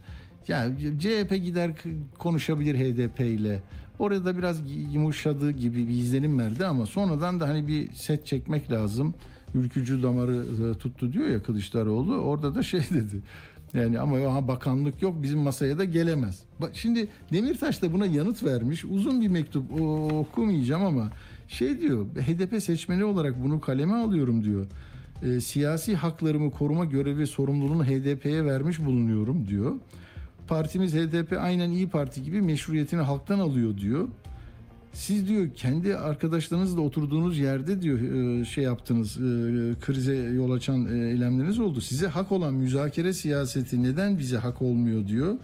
Ya CHP gider konuşabilir HDP ile. Orada biraz yumuşadığı gibi bir izlenim verdi ama sonradan da hani bir set çekmek lazım. Ülkücü damarı e, tuttu diyor ya Kılıçdaroğlu. Orada da şey dedi. Yani ama ya bakanlık yok bizim masaya da gelemez. Bak şimdi Demirtaş da buna yanıt vermiş. Uzun bir mektup o, okumayacağım ama şey diyor HDP seçmeni olarak bunu kaleme alıyorum diyor. E, siyasi haklarımı koruma görevi sorumluluğunu HDP'ye vermiş bulunuyorum diyor. Partimiz HDP aynen İyi Parti gibi meşruiyetini halktan alıyor diyor. Siz diyor kendi arkadaşlarınızla oturduğunuz yerde diyor e, şey yaptınız e, krize yol açan e, eylemleriniz oldu. Size hak olan müzakere siyaseti neden bize hak olmuyor diyor.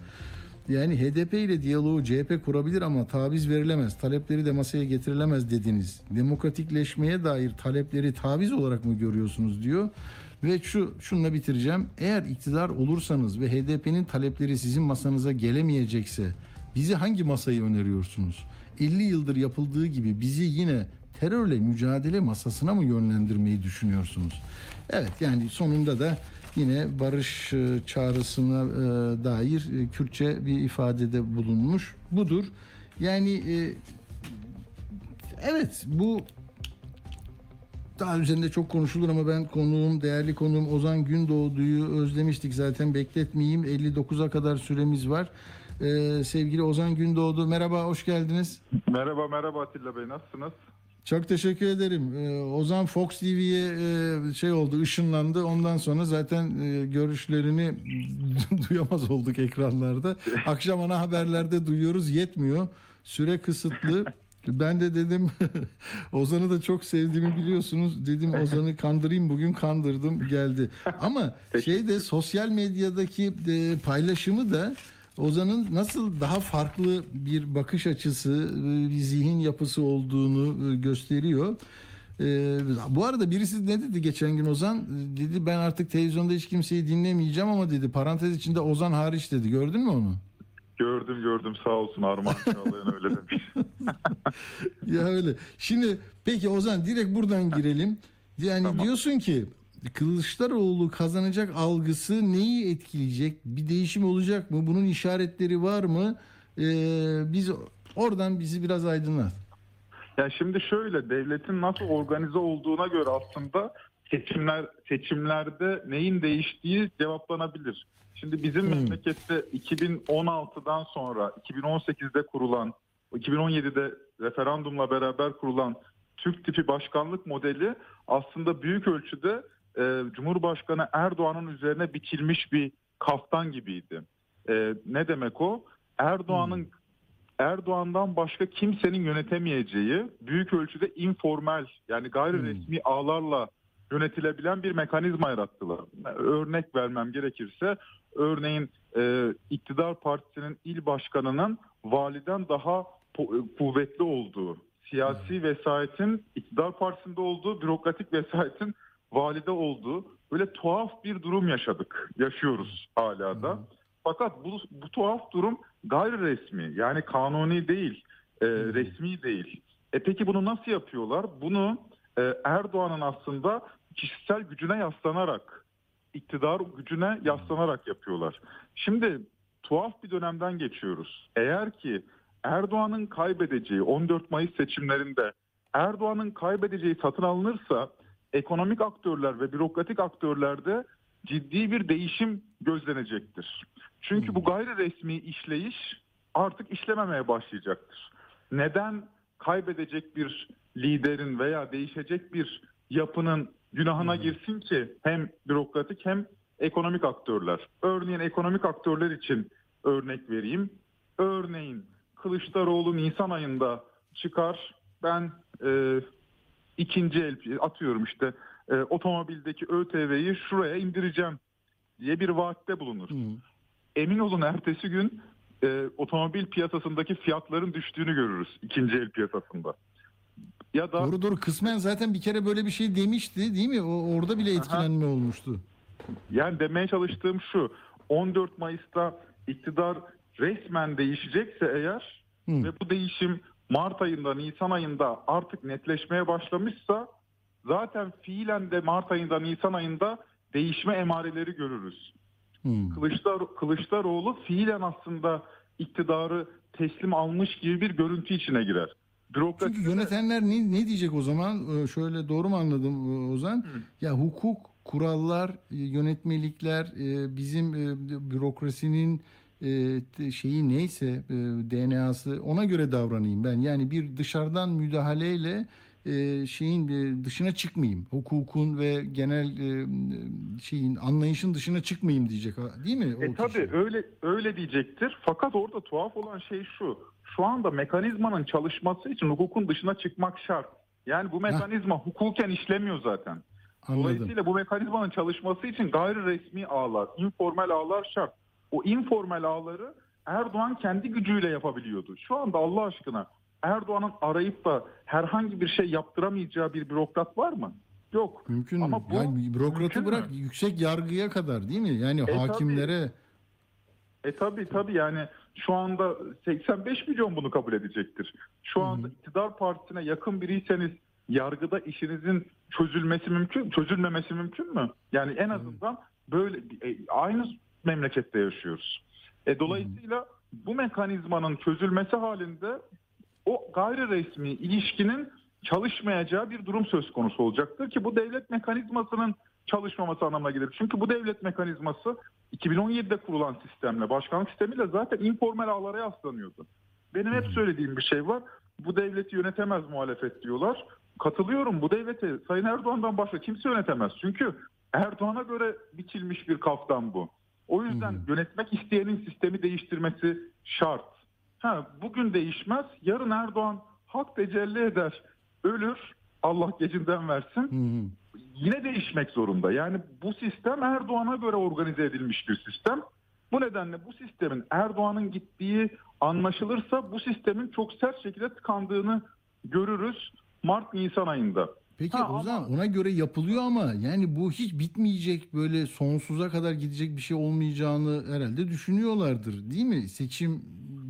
Yani HDP ile diyaloğu CHP kurabilir ama taviz verilemez. Talepleri de masaya getirilemez dediniz. Demokratikleşmeye dair talepleri taviz olarak mı görüyorsunuz diyor. Ve şu şununla bitireceğim. Eğer iktidar olursanız ve HDP'nin talepleri sizin masanıza gelemeyecekse bizi hangi masayı öneriyorsunuz? 50 yıldır yapıldığı gibi bizi yine terörle mücadele masasına mı yönlendirmeyi düşünüyorsunuz? Evet yani sonunda da yine barış e, çağrısına e, dair e, Kürtçe bir ifadede bulunmuş. Budur. Yani evet bu daha üzerinde çok konuşulur ama ben konuğum, değerli konuğum Ozan Gündoğdu'yu özlemiştik zaten bekletmeyeyim. 59'a kadar süremiz var. Ee, sevgili Ozan Gündoğdu merhaba hoş geldiniz. Merhaba merhaba Atilla Bey nasılsınız? Çok teşekkür ederim. Ee, Ozan Fox TV'ye e, şey oldu ışınlandı. Ondan sonra zaten e, görüşlerini duyamaz olduk ekranlarda. Akşam ana haberlerde duyuyoruz yetmiyor. Süre kısıtlı. Ben de dedim Ozan'ı da çok sevdiğimi biliyorsunuz. Dedim Ozan'ı kandırayım bugün kandırdım geldi. Ama şeyde sosyal medyadaki e, paylaşımı da Ozan'ın nasıl daha farklı bir bakış açısı, bir zihin yapısı olduğunu e, gösteriyor. E, bu arada birisi ne dedi geçen gün Ozan? Dedi ben artık televizyonda hiç kimseyi dinlemeyeceğim ama dedi parantez içinde Ozan hariç dedi. Gördün mü onu? Gördüm gördüm sağ olsun Armağan Çağlayan öyle demiş. ya öyle. Şimdi peki Ozan direkt buradan girelim. Yani Tamam. diyorsun ki Kılıçdaroğlu kazanacak algısı neyi etkileyecek? Bir değişim olacak mı? Bunun işaretleri var mı? Ee, biz oradan bizi biraz aydınlat. Ya şimdi şöyle devletin nasıl organize olduğuna göre aslında seçimler seçimlerde neyin değiştiği cevaplanabilir. Şimdi bizim Hmm. memlekette 2016'dan sonra 2018'de kurulan 2017'de referandumla beraber kurulan Türk tipi başkanlık modeli aslında büyük ölçüde e, Cumhurbaşkanı Erdoğan'ın üzerine biçilmiş bir kaftan gibiydi. E, ne demek o? Erdoğan'ın Erdoğan'dan başka kimsenin yönetemeyeceği büyük ölçüde informal yani gayri resmi ağlarla yönetilebilen bir mekanizma yarattılar. Örnek vermem gerekirse örneğin e, iktidar partisinin il başkanının validen daha kuvvetli olduğu, siyasi vesayetin iktidar partisinde olduğu, bürokratik vesayetin valide olduğu böyle tuhaf bir durum yaşadık, yaşıyoruz hala da. Fakat bu, bu tuhaf durum gayri resmi yani kanuni değil, e, resmi değil. E peki bunu nasıl yapıyorlar? Bunu e, Erdoğan'ın aslında kişisel gücüne yaslanarak, iktidar gücüne yaslanarak yapıyorlar. Şimdi tuhaf bir dönemden geçiyoruz. Eğer ki Erdoğan'ın kaybedeceği 14 Mayıs seçimlerinde Erdoğan'ın kaybedeceği satın alınırsa ekonomik aktörler ve bürokratik aktörlerde ciddi bir değişim gözlenecektir. Çünkü bu gayri resmi işleyiş artık işlememeye başlayacaktır. Neden kaybedecek bir liderin veya değişecek bir yapının günahına girsin ki hem bürokratik hem ekonomik aktörler. Örneğin ekonomik aktörler için örnek vereyim. Örneğin Kılıçdaroğlu Nisan ayında çıkar ben e, ikinci el atıyorum işte e, otomobildeki ÖTV'yi şuraya indireceğim diye bir vaatte bulunur. Emin olun ertesi gün e, otomobil piyasasındaki fiyatların düştüğünü görürüz ikinci el piyasasında. Ya da Doğru doğru kısmen zaten bir kere böyle bir şey demişti değil mi? O, orada bile etkilenme olmuştu. Yani demeye çalıştığım şu. 14 Mayıs'ta iktidar resmen değişecekse eğer Hı. ve bu değişim Mart ayında, Nisan ayında artık netleşmeye başlamışsa zaten fiilen de Mart ayında, Nisan ayında değişme emareleri görürüz. Hmm. Kılıçdar, Kılıçdaroğlu fiilen aslında iktidarı teslim almış gibi bir görüntü içine girer. Bürokrasi Çünkü yönetenler ne, ne diyecek o zaman? Ee, Şöyle doğru mu anladım e, Ozan? Ya hukuk, kurallar, e, yönetmelikler, e, bizim bürokrasinin e, şeyi neyse e, DNA'sı ona göre davranayım ben. Yani bir dışarıdan müdahaleyle e, şeyin e, dışına çıkmayayım. Hukukun ve genel e, şeyin anlayışın dışına çıkmayayım diyecek ha, değil mi? E tabii kişi? öyle öyle diyecektir. Fakat orada tuhaf olan şey şu. Şu anda mekanizmanın çalışması için hukukun dışına çıkmak şart. Yani bu mekanizma hukuken işlemiyor zaten. Anladım. Dolayısıyla bu mekanizmanın çalışması için gayri resmi ağlar, informal ağlar şart. O informal ağları Erdoğan kendi gücüyle yapabiliyordu. Şu anda Allah aşkına Erdoğan'ın arayıp da herhangi bir şey yaptıramayacağı bir bürokrat var mı? Yok. Mümkün Ama mü? bu Yani bürokratı mümkün mü? bırak yüksek yargıya kadar değil mi? Yani tabii. hakimlere E tabi tabi yani şu anda 85 milyon bunu kabul edecektir. Şu anda iktidar partisine yakın biriyseniz yargıda işinizin çözülmesi mümkün, çözülmemesi mümkün mü? Yani en azından böyle e, aynı memlekette yaşıyoruz. E, dolayısıyla bu mekanizmanın çözülmesi halinde o gayri resmi ilişkinin çalışmayacağı bir durum söz konusu olacaktır ki bu devlet mekanizmasının çalışmaması anlamına gelir. Çünkü bu devlet mekanizması 2017'de kurulan sistemle, başkanlık sistemiyle zaten informal ağlara yaslanıyordu. Benim hep söylediğim bir şey var. Bu devleti yönetemez muhalefet diyorlar. Katılıyorum bu devleti Sayın Erdoğan'dan başka kimse yönetemez. Çünkü Erdoğan'a göre biçilmiş bir kaftan bu. O yüzden yönetmek isteyenin sistemi değiştirmesi şart. Ha, bugün değişmez, yarın Erdoğan hak tecelli eder, ölür, Allah gecinden versin. Hı hı. Yine değişmek zorunda. Yani bu sistem Erdoğan'a göre organize edilmiş bir sistem. Bu nedenle bu sistemin Erdoğan'ın gittiği anlaşılırsa bu sistemin çok sert şekilde tıkandığını görürüz Mart-Nisan ayında. Peki Ha, Ozan ama- ona göre yapılıyor ama yani bu hiç bitmeyecek böyle sonsuza kadar gidecek bir şey olmayacağını herhalde düşünüyorlardır değil mi? Seçim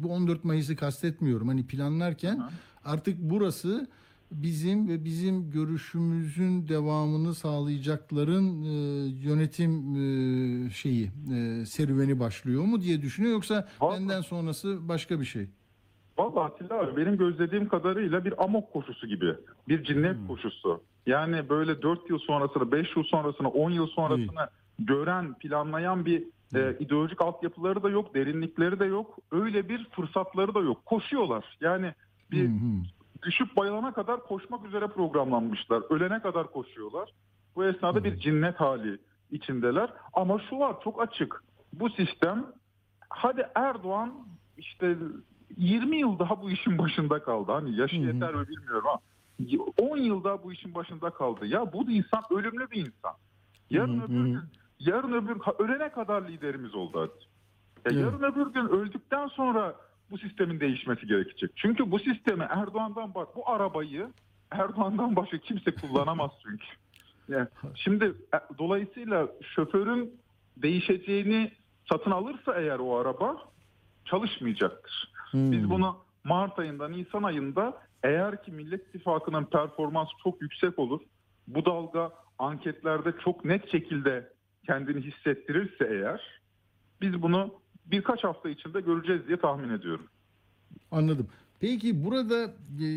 bu 14 Mayıs'ı kastetmiyorum. Hani planlarken Hı. artık burası bizim ve bizim görüşümüzün devamını sağlayacakların e, yönetim e, şeyi e, serüveni başlıyor mu diye düşünüyor yoksa Vallahi- benden sonrası başka bir şey. Vallahi Atilla abi benim gözlediğim kadarıyla bir amok koşusu gibi. Bir cinnet koşusu. Yani böyle 4 yıl sonrasını, 5 yıl sonrasını, 10 yıl sonrasını gören, planlayan bir e, ideolojik altyapıları da yok, derinlikleri de yok. Öyle bir fırsatları da yok. Koşuyorlar. Yani bir hı. düşüp bayılana kadar koşmak üzere programlanmışlar. Ölene kadar koşuyorlar. Bu esnada bir cinnet hali içindeler. Ama şu var çok açık. Bu sistem hadi Erdoğan işte 20 yıl daha bu işin başında kaldı. Hani yaşı Hı hı. yeter mi bilmiyorum ama 10 yıl daha bu işin başında kaldı. Ya bu insan ölümlü bir insan. Yarın Hı hı. öbür gün, yarın öbür gün ölene kadar liderimiz oldu hadi. Ya. Yarın öbür gün öldükten sonra bu sistemin değişmesi gerekecek. Çünkü bu sistemi Erdoğan'dan bak bu arabayı Erdoğan'dan başka kimse kullanamaz çünkü. Yani şimdi e, dolayısıyla şoförün değişeceğini satın alırsa eğer o araba çalışmayacaktır. Hmm. Biz bunu Mart ayında, Nisan ayında eğer ki Millet İttifakı'nın performansı çok yüksek olur, bu dalga anketlerde çok net şekilde kendini hissettirirse eğer biz bunu birkaç hafta içinde göreceğiz diye tahmin ediyorum. Anladım. Peki burada e,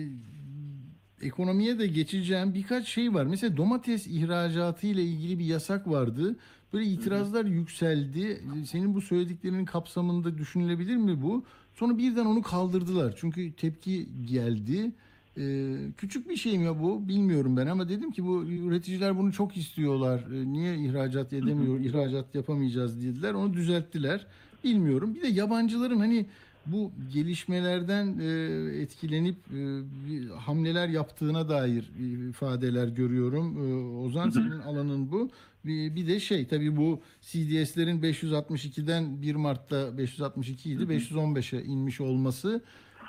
ekonomiye de geçeceğim birkaç şey var. Mesela domates ihracatı ile ilgili bir yasak vardı. Böyle itirazlar yükseldi. E, Senin bu söylediklerinin kapsamında düşünülebilir mi bu? Sonra birden onu kaldırdılar. Çünkü tepki geldi. E, küçük bir şey mi bu bilmiyorum ben ama dedim ki bu üreticiler bunu çok istiyorlar. E, niye ihracat edemiyor, ihracat yapamayacağız dediler. Onu düzelttiler. Bilmiyorum. Bir de yabancıların hani bu gelişmelerden e, etkilenip e, hamleler yaptığına dair ifadeler görüyorum. E, Ozan senin alanın bu. Bir, bir de şey tabii bu CDS'lerin 562'den 1 Mart'ta 562 idi 515'e inmiş olması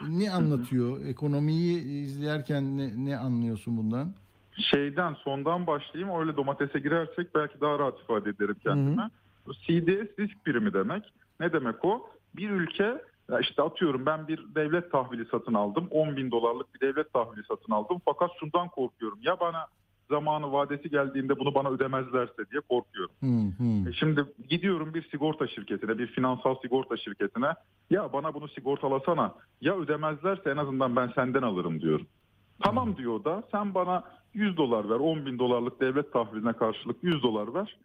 ne anlatıyor? Ekonomiyi izlerken ne, ne anlıyorsun bundan? Şeyden sondan başlayayım öyle domatese girersek belki daha rahat ifade ederim kendime. Bu CDS risk birimi demek. Ne demek o? Bir ülke ya işte atıyorum ben bir devlet tahvili satın aldım. 10 bin dolarlık bir devlet tahvili satın aldım. Fakat şundan korkuyorum. Ya bana zamanı vadesi geldiğinde bunu bana ödemezlerse diye korkuyorum. Hı. E Şimdi gidiyorum bir sigorta şirketine, bir finansal sigorta şirketine. Ya bana bunu sigortalasana. Ya ödemezlerse en azından ben senden alırım diyorum. Tamam diyor da sen bana 100 dolar ver, 10 bin dolarlık devlet tahviline karşılık 100 dolar ver.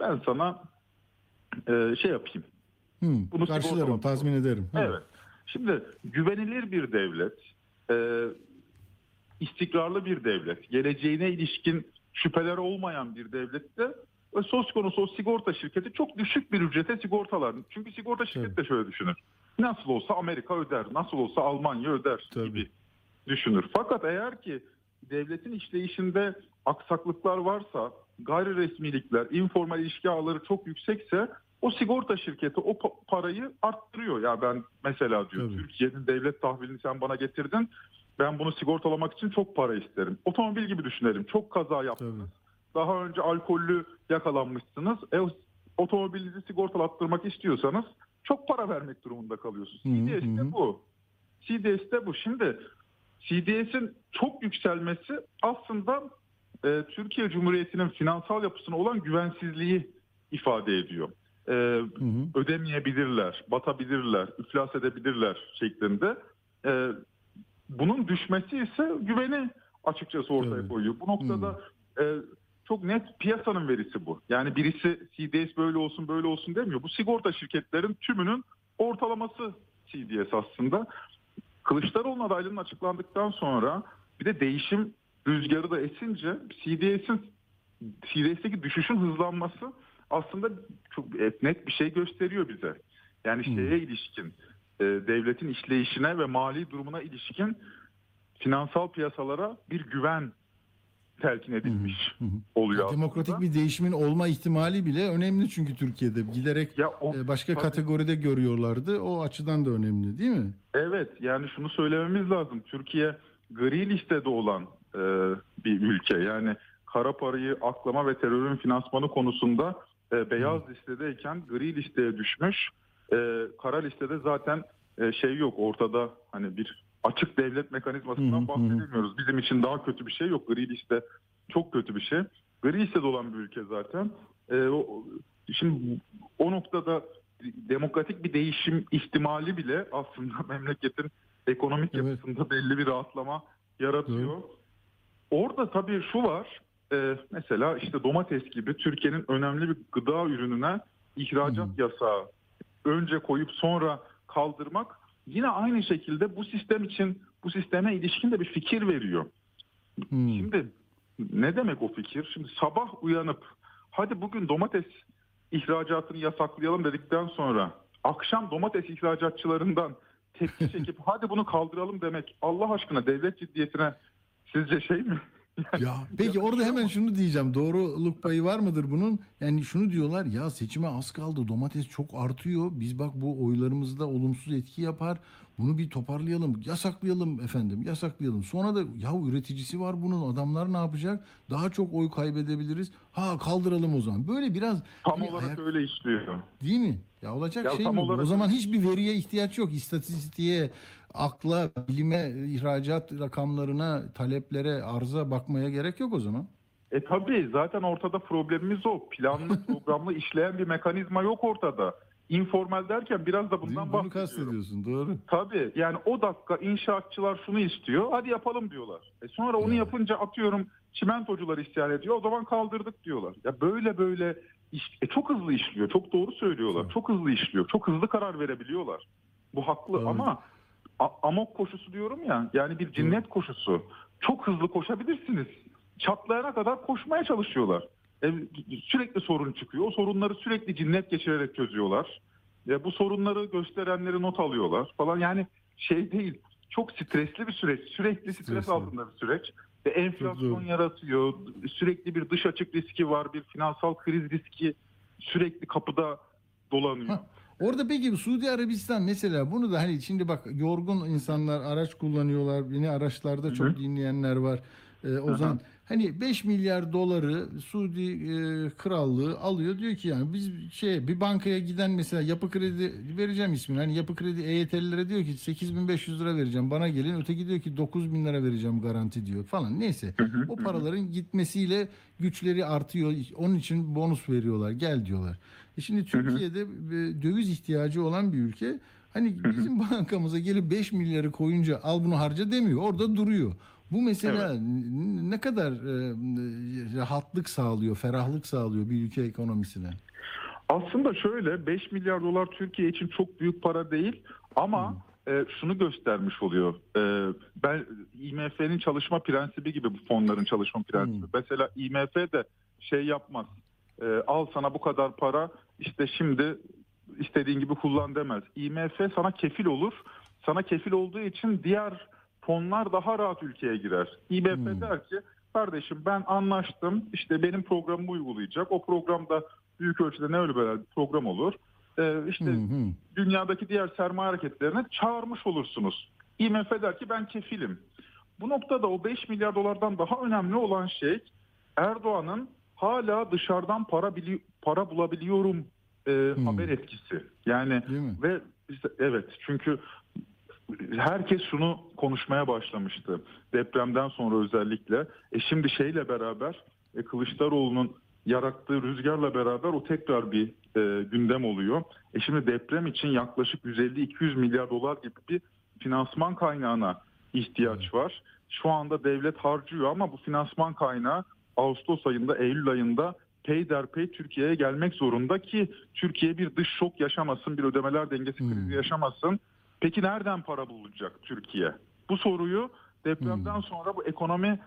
Ben sana e, şey yapayım. Hı. Bunu Karşılarım, tazmin ederim. Hı. Evet. Şimdi güvenilir bir devlet, e, istikrarlı bir devlet, geleceğine ilişkin şüpheleri olmayan bir devlette e, söz konusu o sigorta şirketi çok düşük bir ücrete sigortalar. Çünkü sigorta şirketi de şöyle düşünür. Nasıl olsa Amerika öder, nasıl olsa Almanya öder Tabii. gibi düşünür. Fakat eğer ki devletin işleyişinde aksaklıklar varsa, gayri resmilikler, informal ilişki ağları çok yüksekse o sigorta şirketi o pa- parayı arttırıyor. Ya ben mesela diyor Tabii. Türkiye'nin devlet tahvilini sen bana getirdin. Ben bunu sigortalamak için çok para isterim. Otomobil gibi düşünelim. Çok kaza yaptınız. Tabii. Daha önce alkollü yakalanmışsınız. E, otomobilinizi sigortalattırmak istiyorsanız çok para vermek durumunda kalıyorsunuz. CDS'de bu. CDS'de bu. Şimdi CDS'in çok yükselmesi aslında e, Türkiye Cumhuriyeti'nin finansal yapısına olan güvensizliği ifade ediyor. E, Hı hı. ödemeyebilirler, batabilirler, iflas edebilirler şeklinde. E, bunun düşmesi ise güveni açıkçası ortaya Tabii. koyuyor. Bu noktada e, çok net piyasanın verisi bu. Yani birisi CDS böyle olsun böyle olsun demiyor. Bu sigorta şirketlerin tümünün ortalaması CDS aslında. Kılıçdaroğlu'nun adaylığının açıklandıktan sonra bir de değişim rüzgarı da esince CDS'in CDS'teki düşüşün hızlanması aslında çok net bir şey gösteriyor bize. Yani Hmm. şeye ilişkin, e, devletin işleyişine ve mali durumuna ilişkin finansal piyasalara bir güven telkin edilmiş Hı hı. oluyor. Ya Demokratik aslında. bir değişimin olma ihtimali bile önemli çünkü Türkiye'de giderek Ya o- e, başka tabii. kategoride görüyorlardı. O açıdan da önemli değil mi? Evet yani şunu söylememiz lazım. Türkiye gri listede olan e, bir ülke. Yani kara parayı aklama ve terörün finansmanı konusunda e, beyaz listedeyken gri listeye düşmüş. E, kara listede zaten e, şey yok ortada hani bir açık devlet mekanizmasından bahsedemiyoruz. Bizim için daha kötü bir şey yok. Gri liste çok kötü bir şey. Gri listede olan bir ülke zaten. E, o, şimdi o noktada demokratik bir değişim ihtimali bile aslında memleketin ekonomik Evet. yapısında belli bir rahatlama yaratıyor. Orada tabii şu var. E, mesela işte domates gibi Türkiye'nin önemli bir gıda ürününe ihracat yasağı önce koyup sonra kaldırmak yine aynı şekilde bu sistem için bu sisteme ilişkin de bir fikir veriyor. Hmm. Şimdi ne demek o fikir? Şimdi sabah uyanıp hadi bugün domates ihracatını yasaklayalım dedikten sonra akşam domates ihracatçılarından tepki çekip hadi bunu kaldıralım demek Allah aşkına devlet ciddiyetine sizce şey mi? Ya peki orada hemen şunu diyeceğim. Doğruluk payı var mıdır bunun? Yani şunu diyorlar ya seçime az kaldı. Domates çok artıyor. Biz bak bu oylarımızda olumsuz etki yapar. Bunu bir toparlayalım. Yasaklayalım efendim. Yasaklayalım. Sonra da ya üreticisi var bunun. Adamlar ne yapacak? Daha çok oy kaybedebiliriz. Ha kaldıralım o zaman. Böyle biraz Tam hani olarak ayak- öyle işliyor. değil mi? Ya olacak Ya şey mi? olarak- O zaman hiçbir veriye ihtiyaç yok. İstatistiğe, akla, bilime, ihracat rakamlarına, taleplere, arza bakmaya gerek yok o zaman. E tabii zaten ortada problemimiz o. Planlı programlı işleyen bir mekanizma yok ortada. İnformal derken biraz da bundan Bunu bahsediyorum. kastediyorsun doğru. Tabii yani o dakika inşaatçılar şunu istiyor hadi yapalım diyorlar. E sonra onu Evet. yapınca atıyorum çimentocular isyan ediyor o zaman kaldırdık diyorlar. Ya böyle böyle iş, e çok hızlı işliyor çok doğru söylüyorlar Çok. hızlı işliyor çok hızlı karar verebiliyorlar. Bu haklı Evet. ama amok koşusu diyorum ya yani bir cinnet koşusu çok hızlı koşabilirsiniz. Çatlayana kadar koşmaya çalışıyorlar. E, sürekli sorun çıkıyor. O sorunları sürekli cinnet geçirerek çözüyorlar. Ya bu sorunları gösterenleri not alıyorlar falan. Yani şey değil. Çok stresli bir süreç. Sürekli stres Stresli. altında bir süreç. Ve enflasyon yaratıyor. Sürekli bir dış açık riski var. Bir finansal kriz riski sürekli kapıda dolanıyor. Orada peki Suudi Arabistan mesela bunu da hani şimdi bak yorgun insanlar araç kullanıyorlar. Yeni araçlarda çok dinleyenler var. Ee, Ozan hani 5 milyar doları Suudi e, krallığı alıyor diyor ki yani biz şey bir bankaya giden mesela yapı kredi vereceğim ismini hani yapı kredi EYT'lilere diyor ki 8500 lira vereceğim bana gelin öteki diyor ki 9000 lira vereceğim garanti diyor falan neyse o paraların gitmesiyle güçleri artıyor onun için bonus veriyorlar gel diyorlar. E şimdi Türkiye'de e, döviz ihtiyacı olan bir ülke. Hani bizim bankamıza gelip 5 milyarı koyunca al bunu harca demiyor. Orada duruyor. Bu mesela n- ne kadar e, rahatlık sağlıyor, ferahlık sağlıyor bir ülke ekonomisine. Aslında şöyle 5 milyar dolar Türkiye için çok büyük para değil ama e, şunu göstermiş oluyor. E, ben IMF'nin çalışma prensibi gibi bu fonların çalışma prensibi. Hmm. Mesela IMF de şey yapmaz. E, al sana bu kadar para işte şimdi istediğin gibi kullan demez. IMF sana kefil olur. Sana kefil olduğu için diğer fonlar daha rahat ülkeye girer. IMF Hmm. der ki kardeşim ben anlaştım işte benim programımı uygulayacak. O programda büyük ölçüde neoliberal bir program olur. Ee, işte Hı hı. dünyadaki diğer sermaye hareketlerine çağırmış olursunuz. IMF der ki ben kefilim. Bu noktada o 5 milyar dolardan daha önemli olan şey Erdoğan'ın hala dışarıdan para bili- para bulabiliyorum e, Hmm. haber etkisi. Yani ve işte, evet çünkü herkes şunu konuşmaya başlamıştı depremden sonra özellikle. E şimdi şeyle beraber e, Kılıçdaroğlu'nun yarattığı rüzgarla beraber o tekrar bir e, gündem oluyor. E şimdi deprem için yaklaşık 150-200 milyar dolar gibi bir finansman kaynağına ihtiyaç var. Şu anda devlet harcıyor ama bu finansman kaynağı Ağustos ayında, Eylül ayında peyderpey Türkiye'ye gelmek zorunda ki Türkiye bir dış şok yaşamasın, bir ödemeler dengesi Hmm. krizi yaşamasın. Peki nereden para bulacak Türkiye? Bu soruyu depremden Hmm. sonra bu ekonomi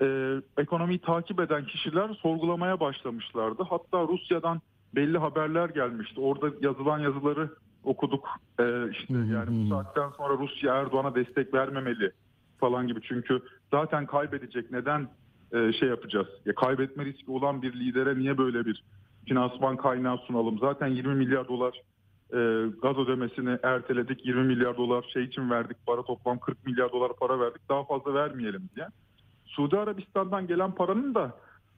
e, ekonomiyi takip eden kişiler sorgulamaya başlamışlardı. Hatta Rusya'dan belli haberler gelmişti. Orada yazılan yazıları okuduk. E, işte yani bu saatten sonra Rusya Erdoğan'a destek vermemeli falan gibi. Çünkü zaten kaybedecek neden e, şey yapacağız? Ya kaybetme riski olan bir lidere niye böyle bir finansman kaynağı sunalım? Zaten 20 milyar dolar e, gaz ödemesini erteledik. 20 milyar dolar şey için verdik. Para toplam 40 milyar dolar para verdik. Daha fazla vermeyelim diye. Suudi Arabistan'dan gelen paranın da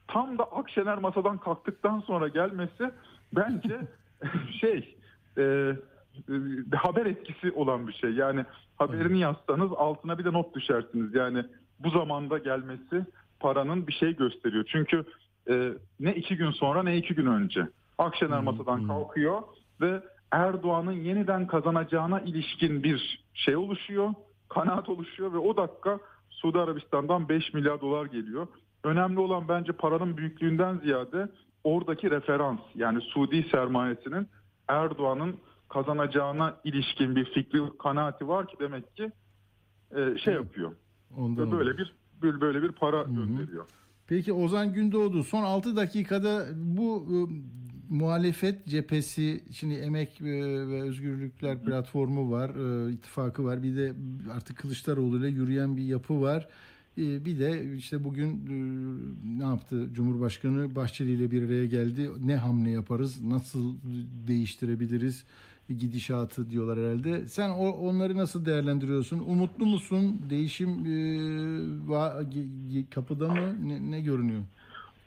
tam da Akşener masadan kalktıktan sonra gelmesi bence şey e, e, haber etkisi olan bir şey. Yani haberini yazsanız altına bir de not düşersiniz. Yani bu zamanda gelmesi paranın bir şey gösteriyor. Çünkü e, ne iki gün sonra ne iki gün önce Akşener Hmm, masadan hmm. kalkıyor ve Erdoğan'ın yeniden kazanacağına ilişkin bir şey oluşuyor, kanaat oluşuyor ve o dakika Suudi Arabistan'dan 5 milyar dolar geliyor. Önemli olan bence paranın büyüklüğünden ziyade oradaki referans yani Suudi sermayesinin Erdoğan'ın kazanacağına ilişkin bir fikri kanaati var ki demek ki e, şey yapıyor. Ondan böyle oldu. bir böyle bir para gönderiyor. Peki Ozan Gündoğdu son 6 dakikada bu e, muhalefet cephesi şimdi Emek e, ve Özgürlükler platformu var, e, ittifakı var. Bir de artık Kılıçdaroğlu ile yürüyen bir yapı var. E, bir de işte bugün ne yaptı Cumhurbaşkanı Bahçeli ile bir araya geldi. Ne hamle yaparız, nasıl değiştirebiliriz gidişatı diyorlar herhalde. Sen o, onları nasıl değerlendiriyorsun? Umutlu musun? Değişim kapıda mı? Ne, ne görünüyor?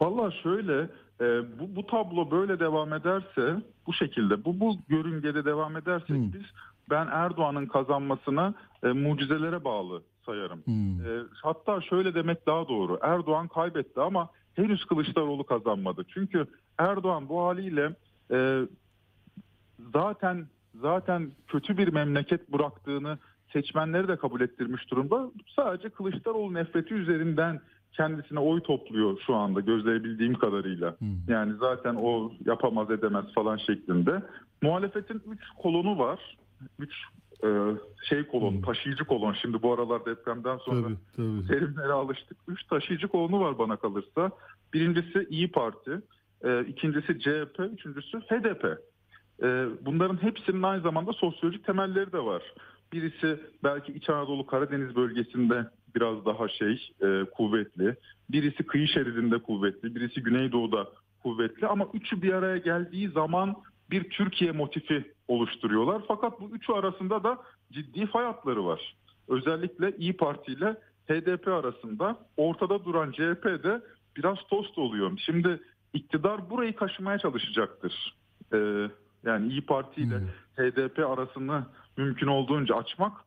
Valla şöyle e, bu, bu tablo böyle devam ederse bu şekilde bu bu görüngede devam edersek Hmm. biz ben Erdoğan'ın kazanmasına e, mucizelere bağlı sayarım. Hmm. E, hatta şöyle demek daha doğru. Erdoğan kaybetti ama henüz Kılıçdaroğlu kazanmadı. Çünkü Erdoğan bu haliyle e, zaten zaten kötü bir memleket bıraktığını seçmenleri de kabul ettirmiş durumda. Sadece Kılıçdaroğlu nefreti üzerinden kendisine oy topluyor şu anda gözleyebildiğim kadarıyla. Hmm. Yani zaten o yapamaz edemez falan şeklinde. Muhalefetin 3 kolonu var. 3 şey kolon, Hmm. taşıyıcı kolon. Şimdi bu aralar depremden sonra Tabii tabii. terimlere alıştık. Üç taşıyıcı kolonu var bana kalırsa. Birincisi İyi Parti, e, ikincisi CHP, üçüncüsü HDP. E, bunların hepsinin aynı zamanda sosyolojik temelleri de var. Birisi belki İç Anadolu Karadeniz bölgesinde biraz daha şey e, kuvvetli. Birisi kıyı şeridinde kuvvetli. Birisi Güneydoğu'da kuvvetli. Ama üçü bir araya geldiği zaman bir Türkiye motifi oluşturuyorlar. Fakat bu üçü arasında da ciddi fay hatları var. Özellikle İyi Parti ile HDP arasında ortada duran CHP de biraz tost oluyor. Şimdi iktidar burayı kaşımaya çalışacaktır. Ee, yani İyi Parti ile HDP arasını mümkün olduğunca açmak.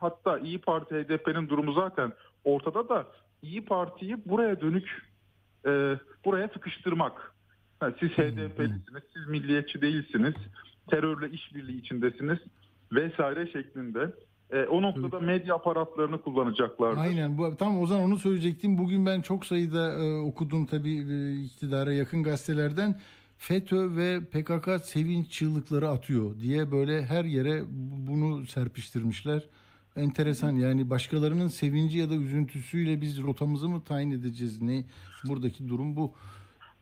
Hatta İyi Parti HDP'nin durumu zaten ortada da İyi Parti'yi buraya dönük e, buraya sıkıştırmak. Ha, siz HDP'lisiniz, siz milliyetçi değilsiniz, terörle işbirliği içindesiniz vesaire şeklinde. E, o noktada medya aparatlarını kullanacaklardır. Aynen bu tam Ozan onu söyleyecektim. Bugün ben çok sayıda e, okudum tabii e, iktidara yakın gazetelerden. FETÖ ve PKK sevinç çığlıkları atıyor diye böyle her yere bunu serpiştirmişler. Enteresan yani başkalarının sevinci ya da üzüntüsüyle biz rotamızı mı tayin edeceğiz? Ne buradaki durum bu.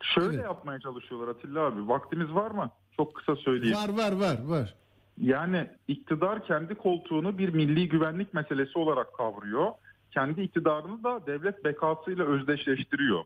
Şöyle Evet. yapmaya çalışıyorlar Atilla abi. Vaktimiz var mı? Çok kısa söyleyeyim. Var var var var. Yani iktidar kendi koltuğunu bir milli güvenlik meselesi olarak kavruyor. Kendi iktidarını da devlet bekasıyla özdeşleştiriyor.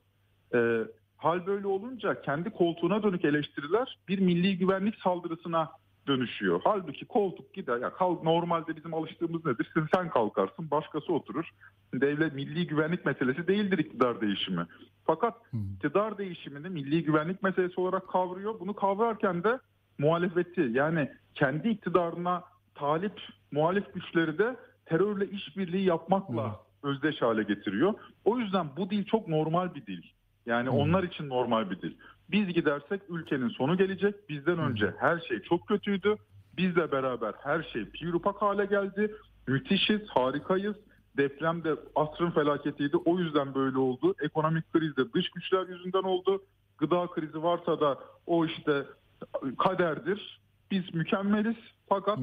Ee, hal böyle olunca kendi koltuğuna dönük eleştiriler bir milli güvenlik saldırısına dönüşüyor. Halbuki koltuk gider. Ya kal, normalde bizim alıştığımız nedir? Sen, sen kalkarsın, başkası oturur. Devlet milli güvenlik meselesi değildir iktidar değişimi. Fakat iktidar değişimini milli güvenlik meselesi olarak kavruyor. Bunu kavrarken de muhalefeti yani kendi iktidarına talip muhalif güçleri de terörle işbirliği yapmakla özdeş hale getiriyor. O yüzden bu dil çok normal bir dil. Yani onlar için normal bir dil. Biz gidersek ülkenin sonu gelecek. Bizden önce her şey çok kötüydü. Bizle beraber her şey pirupak hale geldi. Müthişiz, harikayız. Deprem de asrın felaketiydi. O yüzden böyle oldu. Ekonomik kriz de dış güçler yüzünden oldu. Gıda krizi varsa da o işte kaderdir. Biz mükemmeliz. Fakat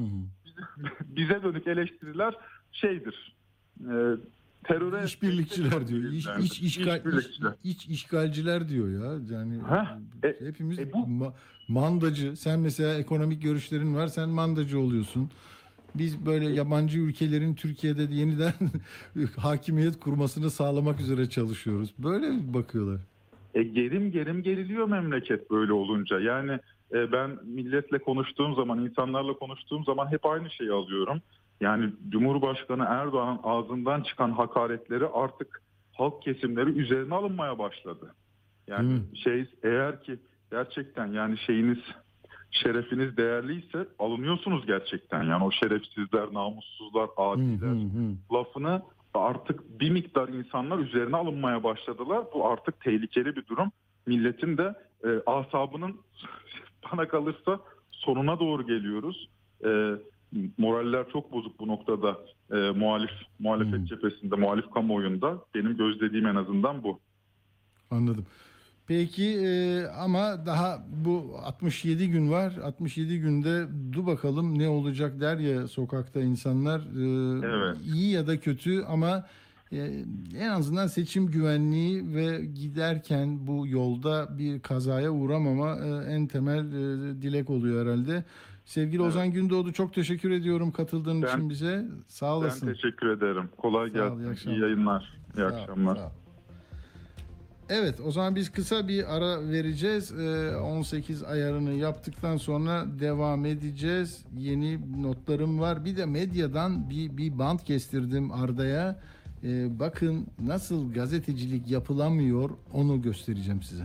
bize, dönük eleştiriler şeydir. E, teröre İşbirlikçiler diyor. İş, iç, işgal, İşbirlikçiler. iç, iç işgalciler diyor ya. Yani Heh, e- hepimiz e bu- ma- mandacı. Sen mesela ekonomik görüşlerin var. Sen mandacı oluyorsun. biz böyle yabancı ülkelerin Türkiye'de yeniden hakimiyet kurmasını sağlamak üzere çalışıyoruz. Böyle mi bakıyorlar? E, gerim gerim geriliyor memleket böyle olunca. Yani e, ben milletle konuştuğum zaman, insanlarla konuştuğum zaman hep aynı şeyi alıyorum. Yani Cumhurbaşkanı Erdoğan'ın ağzından çıkan hakaretleri artık halk kesimleri üzerine alınmaya başladı. Yani Değil şey eğer ki gerçekten yani şeyiniz şerefiniz değerliyse alınıyorsunuz gerçekten. Yani o şerefsizler, namussuzlar, adiler hı, hı. lafını artık bir miktar insanlar üzerine alınmaya başladılar. Bu artık tehlikeli bir durum. Milletin de e, asabının bana kalırsa sonuna doğru geliyoruz. E, moraller çok bozuk bu noktada e, muhalif muhalefet Hmm. cephesinde, muhalif kamuoyunda. Benim gözlediğim en azından bu. Anladım. Peki e, ama daha bu 67 gün var. 67 günde du bakalım ne olacak der ya sokakta insanlar. E, Evet. İyi ya da kötü ama e, en azından seçim güvenliği ve giderken bu yolda bir kazaya uğramama e, en temel e, dilek oluyor herhalde. Sevgili Evet. Ozan Gündoğdu çok teşekkür ediyorum katıldığın Ben- için bize. Sağ olasın. Ben teşekkür ederim. Kolay Sağ ol, iyi gelsin. iyi yayınlar. İyi Sağ akşamlar. sağ ol. Evet o zaman biz kısa bir ara vereceğiz. Ee, 18 ayarını yaptıktan sonra devam edeceğiz. Yeni notlarım var. Bir de medyadan bir, bir band kestirdim Arda'ya. Ee, bakın nasıl gazetecilik yapılamıyor onu göstereceğim size.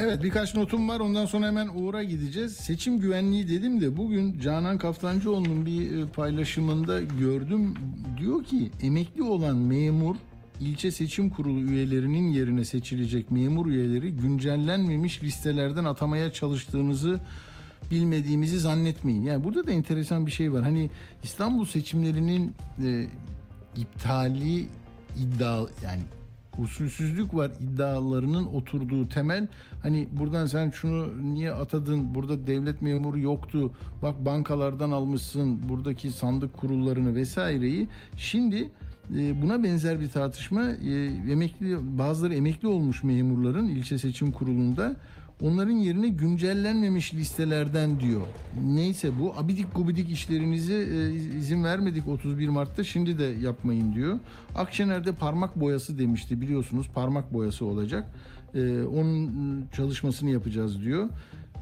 Evet birkaç notum var ondan sonra hemen Uğur'a gideceğiz. Seçim güvenliği dedim de bugün Canan Kaftancıoğlu'nun bir e, paylaşımında gördüm. Diyor ki emekli olan memur ilçe seçim kurulu üyelerinin yerine seçilecek memur üyeleri güncellenmemiş listelerden atamaya çalıştığınızı bilmediğimizi zannetmeyin. Yani burada da enteresan bir şey var. Hani İstanbul seçimlerinin e, iptali iddia yani usulsüzlük var iddialarının oturduğu temel. Hani buradan sen şunu niye atadın? Burada devlet memuru yoktu. Bak bankalardan almışsın buradaki sandık kurullarını vesaireyi. Şimdi e, buna benzer bir tartışma e, emekli bazıları emekli olmuş memurların ilçe seçim kurulunda onların yerine güncellenmemiş listelerden diyor. Neyse bu abidik gubidik işlerinizi e, izin vermedik 31 Mart'ta şimdi de yapmayın diyor. Akşener'de parmak boyası demişti biliyorsunuz parmak boyası olacak. E, onun çalışmasını yapacağız diyor.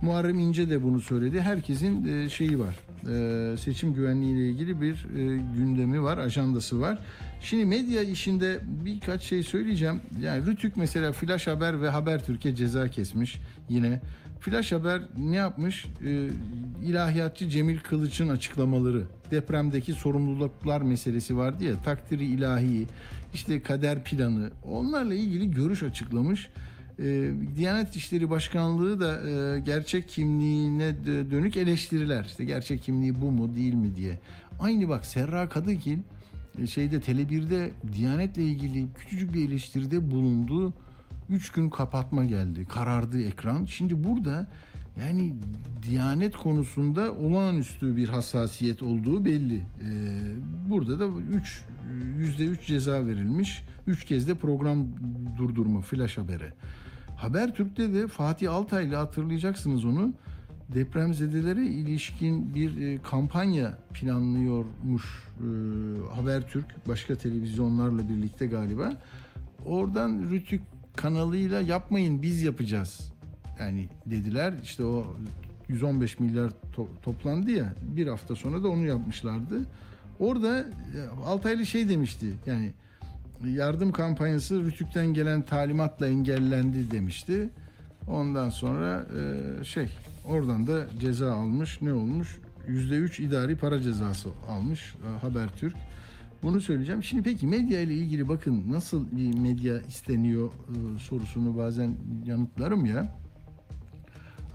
Muharrem İnce de bunu söyledi. Herkesin e, şeyi var. E, seçim güvenliği ile ilgili bir e, gündemi var, ajandası var. Şimdi medya işinde birkaç şey söyleyeceğim. Yani Rütük mesela Flash Haber ve Habertürk'e ceza kesmiş yine. Flash Haber ne yapmış? Ee, ilahiyatçı Cemil Kılıç'ın açıklamaları. Depremdeki sorumluluklar meselesi vardı ya. Takdiri ilahi, işte kader planı. Onlarla ilgili görüş açıklamış. Ee, Diyanet İşleri Başkanlığı da e, gerçek kimliğine dönük eleştiriler. İşte gerçek kimliği bu mu değil mi diye. Aynı bak Serra Kadıgil e, şeyde Tele1'de Diyanet'le ilgili küçücük bir eleştiride bulundu. Üç gün kapatma geldi. Karardı ekran. Şimdi burada yani Diyanet konusunda olağanüstü bir hassasiyet olduğu belli. Ee, burada da 3 yüzde üç ceza verilmiş. Üç kez de program durdurma flash habere. Habertürk'te de Fatih Altaylı hatırlayacaksınız onu depremzedelere ilişkin bir e, kampanya planlıyormuş e, Habertürk başka televizyonlarla birlikte galiba. Oradan Rütük kanalıyla yapmayın biz yapacağız. Yani dediler işte o 115 milyar to- toplandı ya bir hafta sonra da onu yapmışlardı. Orada e, Altaylı şey demişti yani yardım kampanyası Rütük'ten gelen talimatla engellendi demişti. Ondan sonra e, şey oradan da ceza almış ne olmuş? %3 idari para cezası almış e, Habertürk. Bunu söyleyeceğim. Şimdi peki medya ile ilgili bakın nasıl bir medya isteniyor e, sorusunu bazen yanıtlarım ya.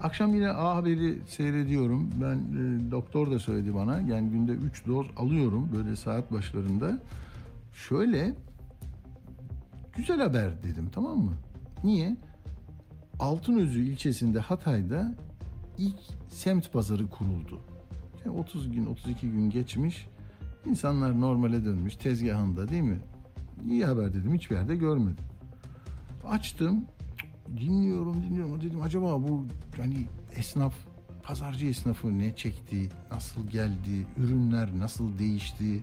Akşam yine A Haber'i seyrediyorum. Ben e, doktor da söyledi bana. Yani günde 3 doz alıyorum böyle saat başlarında. Şöyle güzel haber dedim tamam mı? Niye? Altınözü ilçesinde Hatay'da ilk semt pazarı kuruldu. Yani 30 gün 32 gün geçmiş. İnsanlar normale dönmüş tezgahında değil mi? İyi haber dedim hiçbir yerde görmedim. Açtım dinliyorum dinliyorum dedim acaba bu hani esnaf pazarcı esnafı ne çekti nasıl geldi ürünler nasıl değişti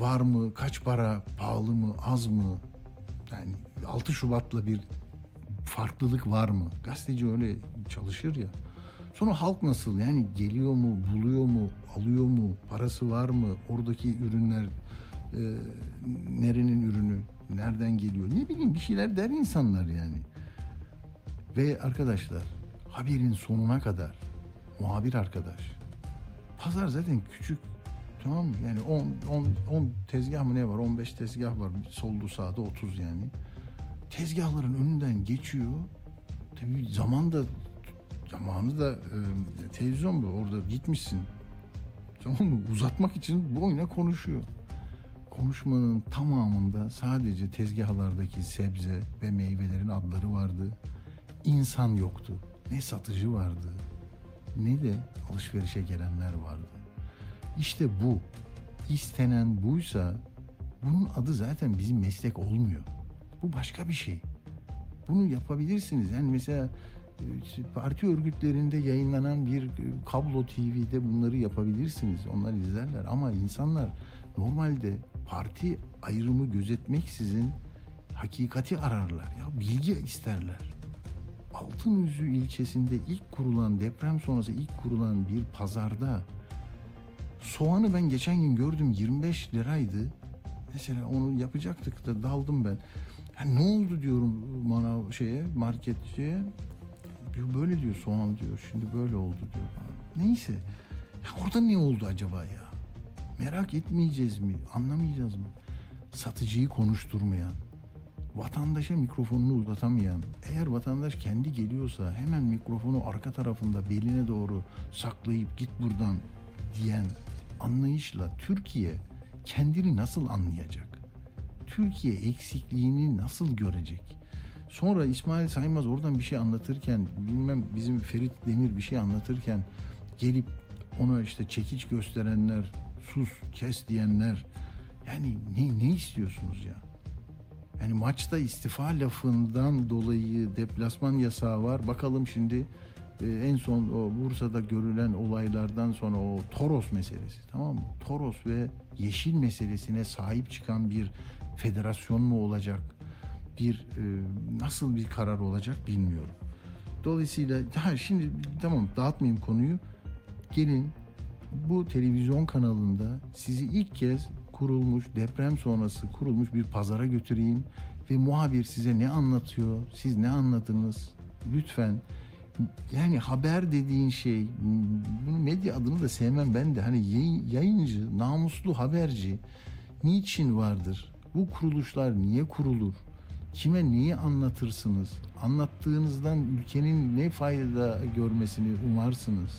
var mı kaç para pahalı mı az mı yani 6 Şubat'la bir farklılık var mı? Gazeteci öyle çalışır ya. Sonra halk nasıl? Yani geliyor mu buluyor mu alıyor mu? Parası var mı? Oradaki ürünler e, nerenin ürünü? Nereden geliyor? Ne bileyim bir şeyler der insanlar yani. Ve arkadaşlar haberin sonuna kadar muhabir arkadaş. Pazar zaten küçük tamam mı? Yani 10 10 10 tezgah mı ne var? 15 tezgah var. Soldu sağda 30 yani. Tezgahların önünden geçiyor. Tabii zaman da zamanı da e, televizyon bu. Orada gitmişsin. Tamam mı? Uzatmak için bu oyuna konuşuyor. Konuşmanın tamamında sadece tezgahlardaki sebze ve meyvelerin adları vardı insan yoktu. Ne satıcı vardı ne de alışverişe gelenler vardı. İşte bu. istenen buysa bunun adı zaten bizim meslek olmuyor. Bu başka bir şey. Bunu yapabilirsiniz. Yani mesela e, parti örgütlerinde yayınlanan bir e, kablo TV'de bunları yapabilirsiniz. Onlar izlerler ama insanlar normalde parti ayrımı gözetmeksizin hakikati ararlar. Ya bilgi isterler. Altınüzü ilçesinde ilk kurulan deprem sonrası ilk kurulan bir pazarda soğanı ben geçen gün gördüm 25 liraydı. Mesela onu yapacaktık da daldım ben. Ya ne oldu diyorum bana şeye marketçiye. Diyor, Böyle diyor soğan diyor. Şimdi böyle oldu diyor. Neyse. Ya orada ne oldu acaba ya? Merak etmeyeceğiz mi? Anlamayacağız mı? Satıcıyı konuşturmayan, vatandaşa mikrofonunu uzatamayan, eğer vatandaş kendi geliyorsa hemen mikrofonu arka tarafında beline doğru saklayıp git buradan diyen anlayışla Türkiye kendini nasıl anlayacak? Türkiye eksikliğini nasıl görecek? Sonra İsmail Saymaz oradan bir şey anlatırken, bilmem bizim Ferit Demir bir şey anlatırken gelip ona işte çekiç gösterenler, sus, kes diyenler. Yani ne, ne istiyorsunuz ya? Yani maçta istifa lafından dolayı deplasman yasağı var. Bakalım şimdi en son o Bursa'da görülen olaylardan sonra o Toros meselesi tamam mı? Toros ve yeşil meselesine sahip çıkan bir federasyon mu olacak? Bir e, nasıl bir karar olacak bilmiyorum. Dolayısıyla ha şimdi tamam dağıtmayayım konuyu. Gelin bu televizyon kanalında sizi ilk kez kurulmuş deprem sonrası kurulmuş bir pazara götüreyim ve muhabir size ne anlatıyor, siz ne anladınız? Lütfen yani haber dediğin şey bunu medya adını da sevmem ben de hani yayın- yayıncı, namuslu haberci niçin vardır? Bu kuruluşlar niye kurulur? Kime neyi anlatırsınız? Anlattığınızdan ülkenin ne fayda görmesini umarsınız?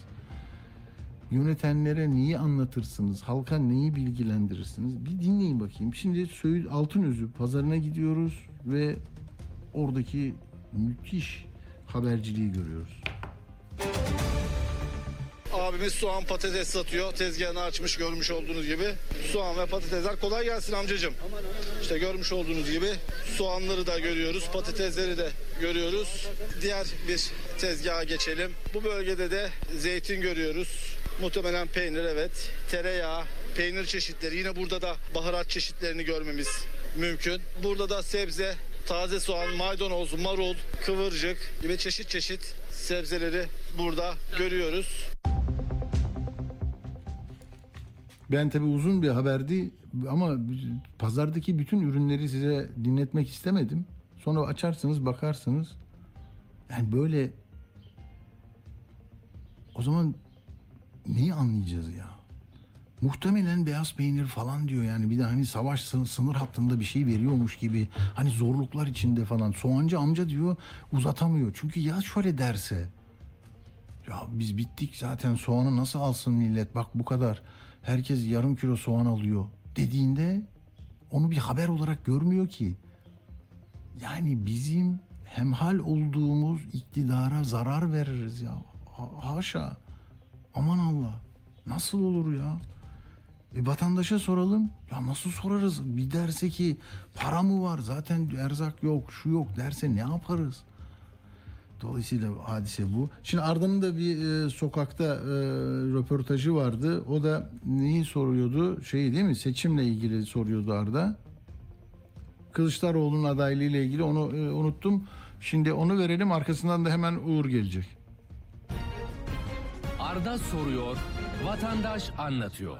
Yönetenlere neyi anlatırsınız? Halka neyi bilgilendirirsiniz? Bir dinleyin bakayım. Şimdi Söğüt Altınözü pazarına gidiyoruz ve oradaki müthiş haberciliği görüyoruz. Abimiz soğan patates satıyor. Tezgahını açmış görmüş olduğunuz gibi. Soğan ve patatesler kolay gelsin amcacığım. İşte görmüş olduğunuz gibi soğanları da görüyoruz. Patatesleri de görüyoruz. Diğer bir tezgaha geçelim. Bu bölgede de zeytin görüyoruz. Muhtemelen peynir evet. Tereyağı, peynir çeşitleri. Yine burada da baharat çeşitlerini görmemiz mümkün. Burada da sebze, taze soğan, maydanoz, marul, kıvırcık gibi çeşit çeşit sebzeleri burada görüyoruz. Ben tabii uzun bir haberdi ama pazardaki bütün ürünleri size dinletmek istemedim. Sonra açarsınız bakarsınız. Yani böyle o zaman neyi anlayacağız ya? Muhtemelen beyaz peynir falan diyor yani bir de hani savaş sın- sınır hattında bir şey veriyormuş gibi hani zorluklar içinde falan soğancı amca diyor uzatamıyor çünkü ya şöyle derse ya biz bittik zaten soğanı nasıl alsın millet bak bu kadar herkes yarım kilo soğan alıyor dediğinde onu bir haber olarak görmüyor ki. Yani bizim hemhal olduğumuz iktidara zarar veririz ya. Ha- haşa. Aman Allah. Nasıl olur ya? E vatandaşa soralım. Ya nasıl sorarız? Bir derse ki para mı var? Zaten erzak yok, şu yok derse ne yaparız? Dolayısıyla hadise bu. Şimdi Arda'nın da bir e, sokakta e, röportajı vardı. O da neyi soruyordu? Şey değil mi? Seçimle ilgili soruyordu Arda. Kılıçdaroğlu'nun adaylığı ile ilgili onu e, unuttum. Şimdi onu verelim. Arkasından da hemen Uğur gelecek. Arda soruyor, vatandaş anlatıyor.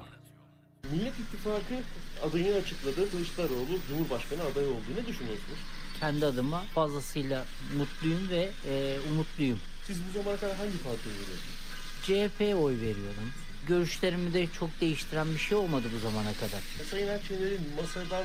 Millet İttifakı adayını açıkladı. Kılıçdaroğlu Cumhurbaşkanı adayı oldu. Ne düşünüyorsunuz? kendi adıma fazlasıyla mutluyum ve e, umutluyum. Siz bu zamana kadar hangi partiye veriyorsunuz? CHP'ye oy veriyorum. Görüşlerimi de çok değiştiren bir şey olmadı bu zamana kadar. Sayın Akşener'in masadan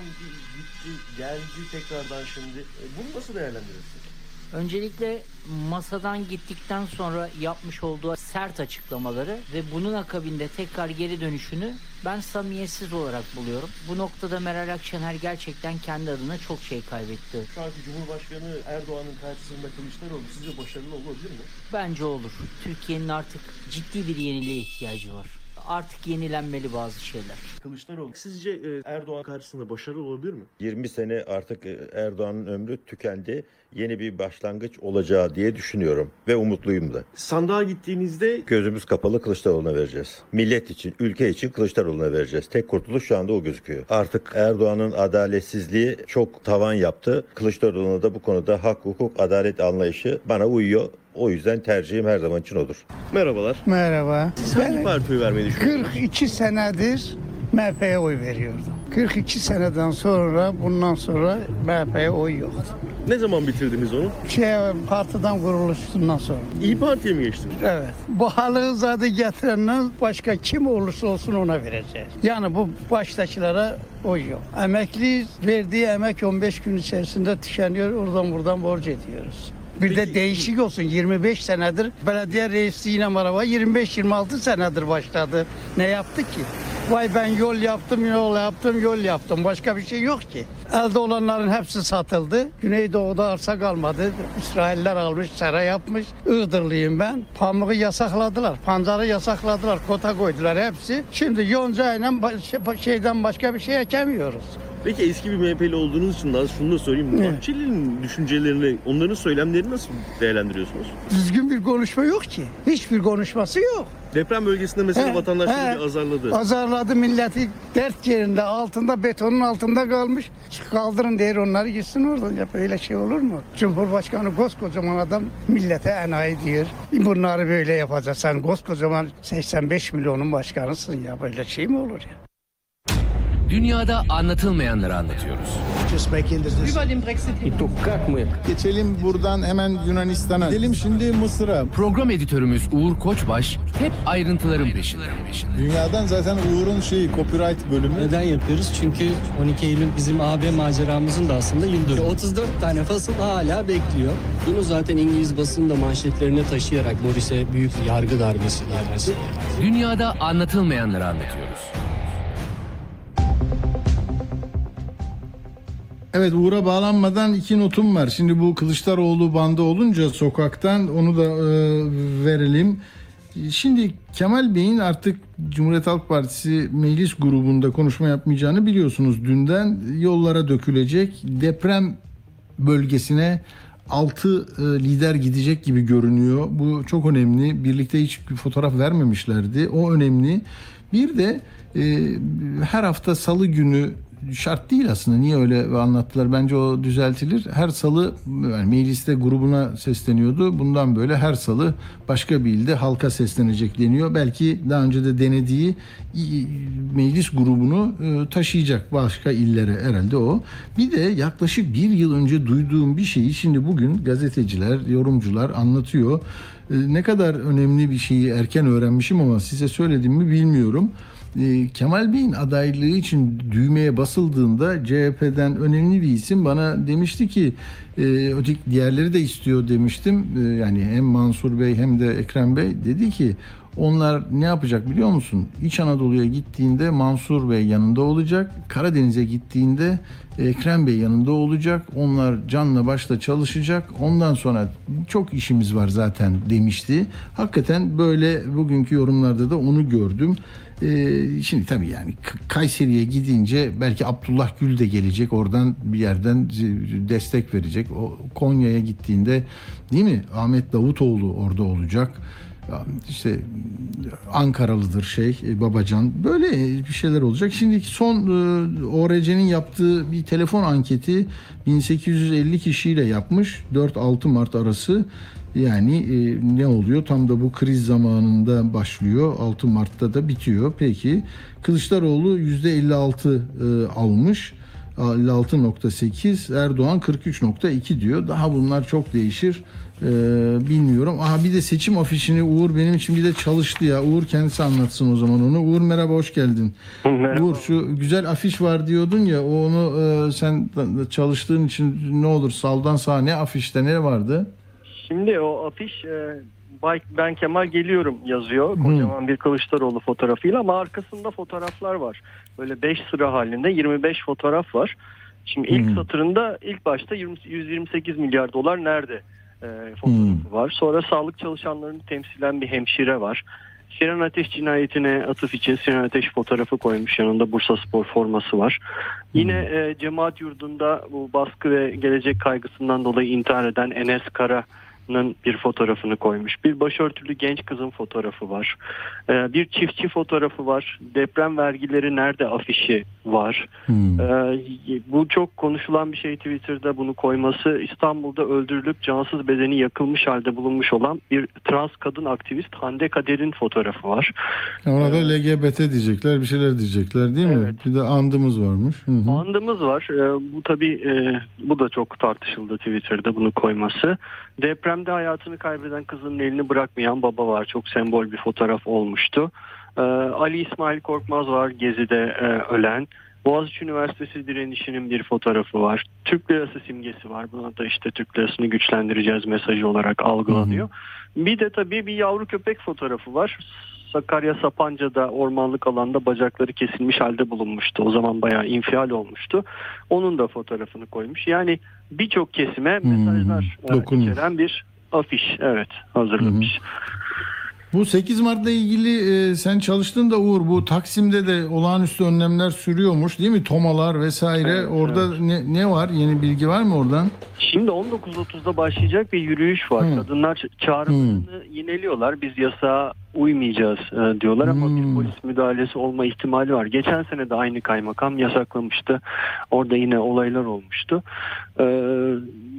gitti, geldi tekrardan şimdi. E, Bunu nasıl değerlendirirsiniz? Öncelikle masadan gittikten sonra yapmış olduğu sert açıklamaları ve bunun akabinde tekrar geri dönüşünü ben samimiyetsiz olarak buluyorum. Bu noktada Meral Akşener gerçekten kendi adına çok şey kaybetti. Şu anki Cumhurbaşkanı Erdoğan'ın karşısında Kılıçdaroğlu sizce başarılı olabilir mi? Bence olur. Türkiye'nin artık ciddi bir yeniliğe ihtiyacı var. Artık yenilenmeli bazı şeyler. Kılıçdaroğlu sizce e, Erdoğan karşısında başarılı olabilir mi? 20 sene artık e, Erdoğan'ın ömrü tükendi. Yeni bir başlangıç olacağı diye düşünüyorum ve umutluyum da. Sandığa gittiğinizde Gözümüz kapalı Kılıçdaroğlu'na vereceğiz. Millet için, ülke için Kılıçdaroğlu'na vereceğiz. Tek kurtuluş şu anda o gözüküyor. Artık Erdoğan'ın adaletsizliği çok tavan yaptı. Kılıçdaroğlu'na da bu konuda hak, hukuk, adalet anlayışı bana uyuyor. O yüzden tercihim her zaman için odur. merhabalar. Merhaba. Siz hangi partiye vermeyi düşünüyorsunuz? 42 senedir MHP'ye oy veriyordum. 42 seneden sonra bundan sonra MHP'ye oy yok. Ne zaman bitirdiniz onu? Şey, partiden kuruluşundan sonra. İyi Parti'ye mi geçtiniz? Evet. Bu halı zadı getirenler başka kim olursa olsun ona vereceğiz. Yani bu baştakilere oy yok. Emekli verdiği emek 15 gün içerisinde tükeniyor. Oradan buradan borç ediyoruz. Bir de değişik olsun 25 senedir belediye reisliğine merhaba 25-26 senedir başladı. Ne yaptı ki? Vay ben yol yaptım, yol yaptım, yol yaptım. Başka bir şey yok ki. Elde olanların hepsi satıldı. Güneydoğu'da arsa kalmadı. İsrailler almış, sera yapmış. Iğdırlıyım ben. Pamuğu yasakladılar. Pancarı yasakladılar. Kota koydular hepsi. Şimdi yonca ile baş- şeyden başka bir şey ekemiyoruz. Peki eski bir MHP'li olduğunuz için daha şunu da söyleyeyim. Ne? Bahçeli'nin düşüncelerini, onların söylemlerini nasıl değerlendiriyorsunuz? Düzgün bir konuşma yok ki. Hiçbir konuşması yok. Deprem bölgesinde mesela He, vatandaşları he. bir azarladı. Azarladı milleti dert yerinde altında betonun altında kalmış. Kaldırın der onları gitsin oradan. Ya böyle şey olur mu? Cumhurbaşkanı koskocaman adam millete enayi diyor. Bunları böyle yapacak. Sen koskocaman 85 milyonun başkanısın ya. Böyle şey mi olur ya? Dünyada anlatılmayanları anlatıyoruz. Geçelim buradan hemen Yunanistan'a. Gidelim şimdi Mısır'a. Program editörümüz Uğur Koçbaş hep ayrıntıların peşinde. Dünyadan zaten Uğur'un şeyi copyright bölümü. Neden yapıyoruz? Çünkü 12 Eylül bizim AB maceramızın da aslında yıl dönümü. 34 tane fasıl hala bekliyor. Bunu zaten İngiliz basını da manşetlerine taşıyarak Boris'e büyük yargı darbesi darbesi. Dünyada anlatılmayanları anlatıyoruz. Evet Uğur'a bağlanmadan iki notum var. Şimdi bu Kılıçdaroğlu bandı olunca sokaktan onu da e, verelim. Şimdi Kemal Bey'in artık Cumhuriyet Halk Partisi meclis grubunda konuşma yapmayacağını biliyorsunuz. Dünden yollara dökülecek deprem bölgesine 6 lider gidecek gibi görünüyor. Bu çok önemli. Birlikte hiç fotoğraf vermemişlerdi. O önemli. Bir de e, her hafta salı günü şart değil aslında. Niye öyle anlattılar? Bence o düzeltilir. Her salı yani mecliste grubuna sesleniyordu. Bundan böyle her salı başka bir ilde halka seslenecek deniyor. Belki daha önce de denediği meclis grubunu e, taşıyacak başka illere herhalde o. Bir de yaklaşık bir yıl önce duyduğum bir şeyi şimdi bugün gazeteciler, yorumcular anlatıyor. E, Ne kadar önemli bir şeyi erken öğrenmişim ama size söyledim mi bilmiyorum. E, Kemal Bey'in adaylığı için düğmeye basıldığında CHP'den önemli bir isim bana demişti ki e, öteki diğerleri de istiyor demiştim. E, yani hem Mansur Bey hem de Ekrem Bey dedi ki onlar ne yapacak biliyor musun? İç Anadolu'ya gittiğinde Mansur Bey yanında olacak. Karadeniz'e gittiğinde Ekrem Bey yanında olacak. Onlar canla başla çalışacak. Ondan sonra çok işimiz var zaten demişti. Hakikaten böyle bugünkü yorumlarda da onu gördüm. Ee, şimdi tabii yani Kayseri'ye gidince belki Abdullah Gül de gelecek. Oradan bir yerden destek verecek. O Konya'ya gittiğinde değil mi? Ahmet Davutoğlu orada olacak. İşte Ankaralıdır şey e, Babacan böyle bir şeyler olacak. Şimdi son e, ORC'nin yaptığı bir telefon anketi 1850 kişiyle yapmış 4-6 Mart arası yani e, ne oluyor tam da bu kriz zamanında başlıyor 6 Mart'ta da bitiyor. Peki Kılıçdaroğlu %56 e, almış 56.8 Erdoğan 43.2 diyor. Daha bunlar çok değişir. Ee, bilmiyorum. Aha bir de seçim afişini Uğur benim için bir de çalıştı ya. Uğur kendisi anlatsın o zaman onu. Uğur merhaba hoş geldin. Uğur şu güzel afiş var diyordun ya onu e, sen çalıştığın için ne olur saldan sağa ne afişte ne vardı? Şimdi o afiş e, ben Kemal geliyorum yazıyor. Kocaman bir Kılıçdaroğlu fotoğrafıyla ama arkasında fotoğraflar var. Böyle 5 sıra halinde 25 fotoğraf var. Şimdi ilk satırında ilk başta 20, 128 milyar dolar nerede e, fotoğrafı var. Sonra sağlık çalışanlarını temsilen bir hemşire var. Sinan Ateş cinayetine atıf için Sinan Ateş fotoğrafı koymuş yanında Bursa Spor forması var. Yine e, cemaat yurdunda bu baskı ve gelecek kaygısından dolayı intihar eden Enes Kara'nın bir fotoğrafını koymuş. Bir başörtülü genç kızın fotoğrafı var. E, bir çiftçi fotoğrafı var. Deprem vergileri nerede afişi var. Ee, bu çok konuşulan bir şey Twitter'da bunu koyması İstanbul'da öldürülüp cansız bedeni yakılmış halde bulunmuş olan bir trans kadın aktivist Hande Kader'in fotoğrafı var. Ona da LGBT diyecekler bir şeyler diyecekler değil mi? Bir de andımız varmış. Hı hı. Andımız var. Ee, bu tabii e, bu da çok tartışıldı Twitter'da bunu koyması. Depremde hayatını kaybeden kızının elini bırakmayan baba var. Çok sembol bir fotoğraf olmuştu. Ee, Ali İsmail Korkmaz var Gezi'de e, ölen. Boğaziçi Üniversitesi direnişinin bir fotoğrafı var. Türk lirası simgesi var. Buna da işte Türk lirasını güçlendireceğiz mesajı olarak algılanıyor. Bir de tabii bir yavru köpek fotoğrafı var. Sakarya Sapanca'da ormanlık alanda bacakları kesilmiş halde bulunmuştu. O zaman bayağı infial olmuştu. Onun da fotoğrafını koymuş. Yani birçok kesime mesajlar e, dokunmuş. içeren bir afiş evet hazırlamış. Bu 8 Mart'la ilgili e, sen çalıştın da Uğur bu Taksim'de de olağanüstü önlemler sürüyormuş değil mi? Tomalar vesaire. Orada ne, ne var? Yeni bilgi var mı oradan? Şimdi 19.30'da başlayacak bir yürüyüş var. Hı. Kadınlar çağrılarını yineliyorlar. Biz yasağa uymayacağız e, diyorlar ama bir polis müdahalesi olma ihtimali var. Geçen sene de aynı kaymakam yasaklamıştı. Orada yine olaylar olmuştu. Ee,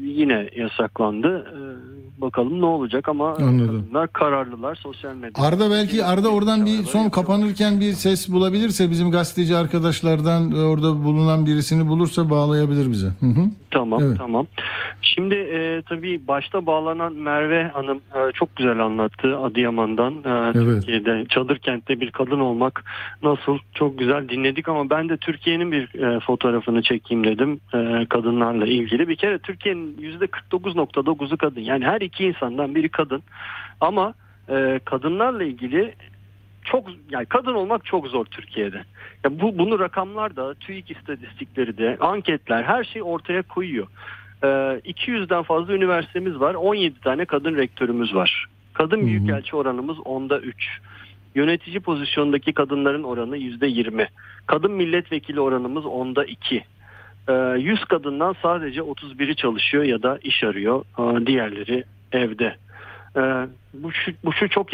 yine yasaklandı. Ee, bakalım ne olacak ama Anladım. kadınlar kararlılar sosyal medyada. Arda belki Arda oradan bir son kapanırken bir ses bulabilirse bizim gazeteci arkadaşlardan e, orada bulunan birisini bulursa bağlayabilir bize. Hı hı. Tamam Evet. tamam. Şimdi e, tabii başta bağlanan Merve Hanım e, çok güzel anlattı Adıyaman'dan. E, Türkiye'de çadır kentte bir kadın olmak nasıl çok güzel dinledik ama ben de Türkiye'nin bir e, fotoğrafını çekeyim dedim e, kadınlarla ilgili. Bir kere Türkiye'nin %49.9'u kadın yani her iki insandan biri kadın ama e, kadınlarla ilgili çok yani kadın olmak çok zor Türkiye'de. Ya bu bunu rakamlar da, TÜİK istatistikleri de, anketler her şey ortaya koyuyor. Ee, 200'den fazla üniversitemiz var. 17 tane kadın rektörümüz var. Kadın büyükelçi oranımız onda 3. Yönetici pozisyondaki kadınların oranı %20. Kadın milletvekili oranımız onda 2. Ee, 100 kadından sadece 31'i çalışıyor ya da iş arıyor. Diğerleri evde. Ee, bu şu, bu şu çok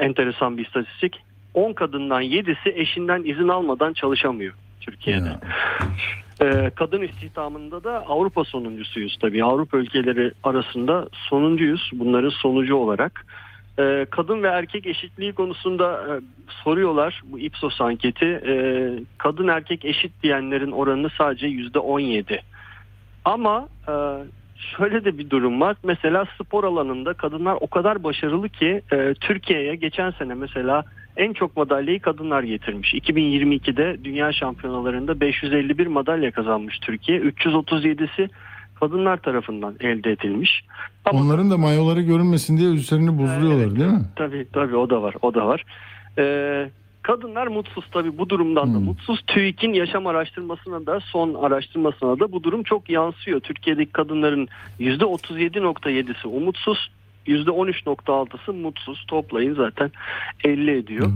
enteresan bir istatistik. 10 kadından 7'si eşinden izin almadan çalışamıyor. Türkiye'de. Ee, kadın istihdamında da Avrupa sonuncusuyuz tabii. Avrupa ülkeleri arasında sonuncuyuz bunların sonucu olarak. Ee, kadın ve erkek eşitliği konusunda e, soruyorlar bu Ipsos anketi. Ee, kadın erkek eşit diyenlerin oranı sadece yüzde 17. Ama e, şöyle de bir durum var. Mesela spor alanında kadınlar o kadar başarılı ki e, Türkiye'ye geçen sene mesela en çok madalyayı kadınlar getirmiş. 2022'de dünya şampiyonalarında 551 madalya kazanmış Türkiye. 337'si kadınlar tarafından elde edilmiş. Onların da mayoları görünmesin diye üzerine buzluyorlar değil mi? Tabii tabii o da var. O da var. Ee, kadınlar mutsuz tabii bu durumdan da mutsuz. TÜİK'in yaşam araştırmasına da son araştırmasına da bu durum çok yansıyor. Türkiye'deki kadınların %37.7'si umutsuz, %13.6'sı mutsuz. Toplayın zaten 50 ediyor.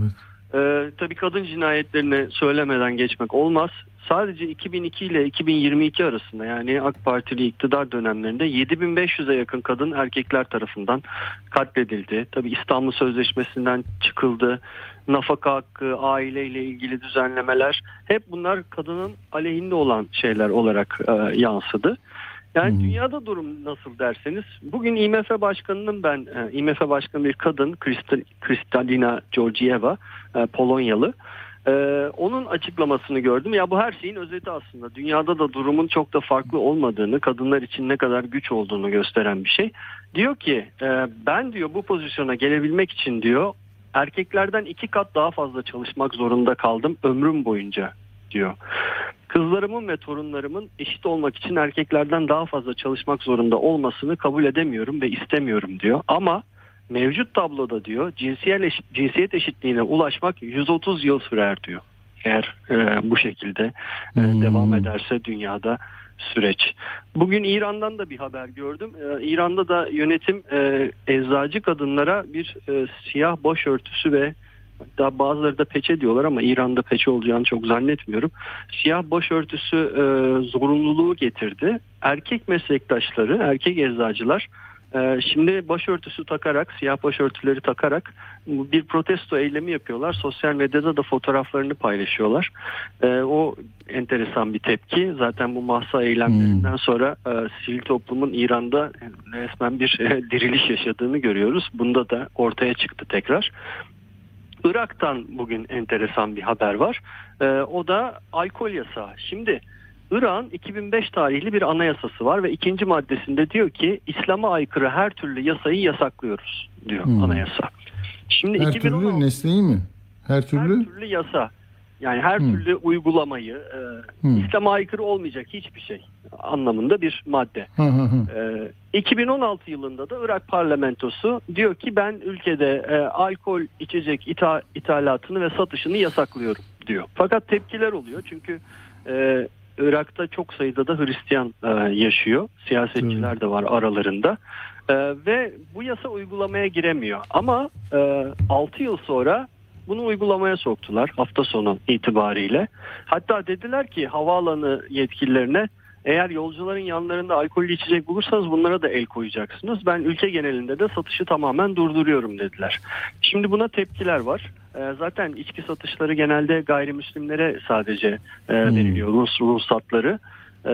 Ee, tabii kadın cinayetlerini söylemeden geçmek olmaz. Sadece 2002 ile 2022 arasında yani AK Partili iktidar dönemlerinde 7500'e yakın kadın erkekler tarafından katledildi. Tabii İstanbul Sözleşmesi'nden çıkıldı. Nafaka hakkı, aileyle ilgili düzenlemeler hep bunlar kadının aleyhinde olan şeyler olarak e, yansıdı. Yani dünyada durum nasıl derseniz bugün IMF başkanının ben e, IMF başkanı bir kadın Kristal- Kristalina Georgieva e, Polonyalı. E, onun açıklamasını gördüm. Ya bu her şeyin özeti aslında. Dünyada da durumun çok da farklı olmadığını, kadınlar için ne kadar güç olduğunu gösteren bir şey. Diyor ki e, ben diyor bu pozisyona gelebilmek için diyor erkeklerden iki kat daha fazla çalışmak zorunda kaldım ömrüm boyunca diyor. Kızlarımın ve torunlarımın eşit olmak için erkeklerden daha fazla çalışmak zorunda olmasını kabul edemiyorum ve istemiyorum diyor. Ama mevcut tabloda diyor cinsiyet, eşit, cinsiyet eşitliğine ulaşmak 130 yıl sürer diyor. Eğer e, bu şekilde e, devam ederse dünyada süreç. Bugün İran'dan da bir haber gördüm. Ee, İran'da da yönetim e, eczacı kadınlara bir e, siyah başörtüsü ve hatta bazıları da peçe diyorlar ama İran'da peçe olacağını çok zannetmiyorum. Siyah başörtüsü e, zorunluluğu getirdi. Erkek meslektaşları, erkek eczacılar şimdi başörtüsü takarak, siyah başörtüleri takarak bir protesto eylemi yapıyorlar. Sosyal medyada da fotoğraflarını paylaşıyorlar. E, o enteresan bir tepki. Zaten bu mahsa eylemlerinden sonra e, sivil toplumun İran'da resmen bir e, diriliş yaşadığını görüyoruz. Bunda da ortaya çıktı tekrar. Irak'tan bugün enteresan bir haber var. E, o da alkol yasağı. Şimdi Irak'ın 2005 tarihli bir anayasası var ve ikinci maddesinde diyor ki İslam'a aykırı her türlü yasayı yasaklıyoruz diyor Hmm. anayasa. Şimdi Her 2016 türlü nesneyi mi? Her türlü? türlü yasa yani her Hmm. türlü uygulamayı e, Hmm. İslam'a aykırı olmayacak hiçbir şey anlamında bir madde. Hı hı hı. Ee, 2016 yılında da Irak parlamentosu diyor ki ben ülkede e, alkol içecek ita- ithalatını ve satışını yasaklıyorum diyor. Fakat tepkiler oluyor çünkü e, Irak'ta çok sayıda da Hristiyan e, yaşıyor. Siyasetçiler de var aralarında. E, ve bu yasa uygulamaya giremiyor. Ama e, 6 yıl sonra bunu uygulamaya soktular hafta sonu itibariyle. Hatta dediler ki havaalanı yetkililerine eğer yolcuların yanlarında alkollü içecek bulursanız bunlara da el koyacaksınız. Ben ülke genelinde de satışı tamamen durduruyorum dediler. Şimdi buna tepkiler var. Ee, zaten içki satışları genelde gayrimüslimlere sadece e, veriliyor Rus ruhsatları. Ee,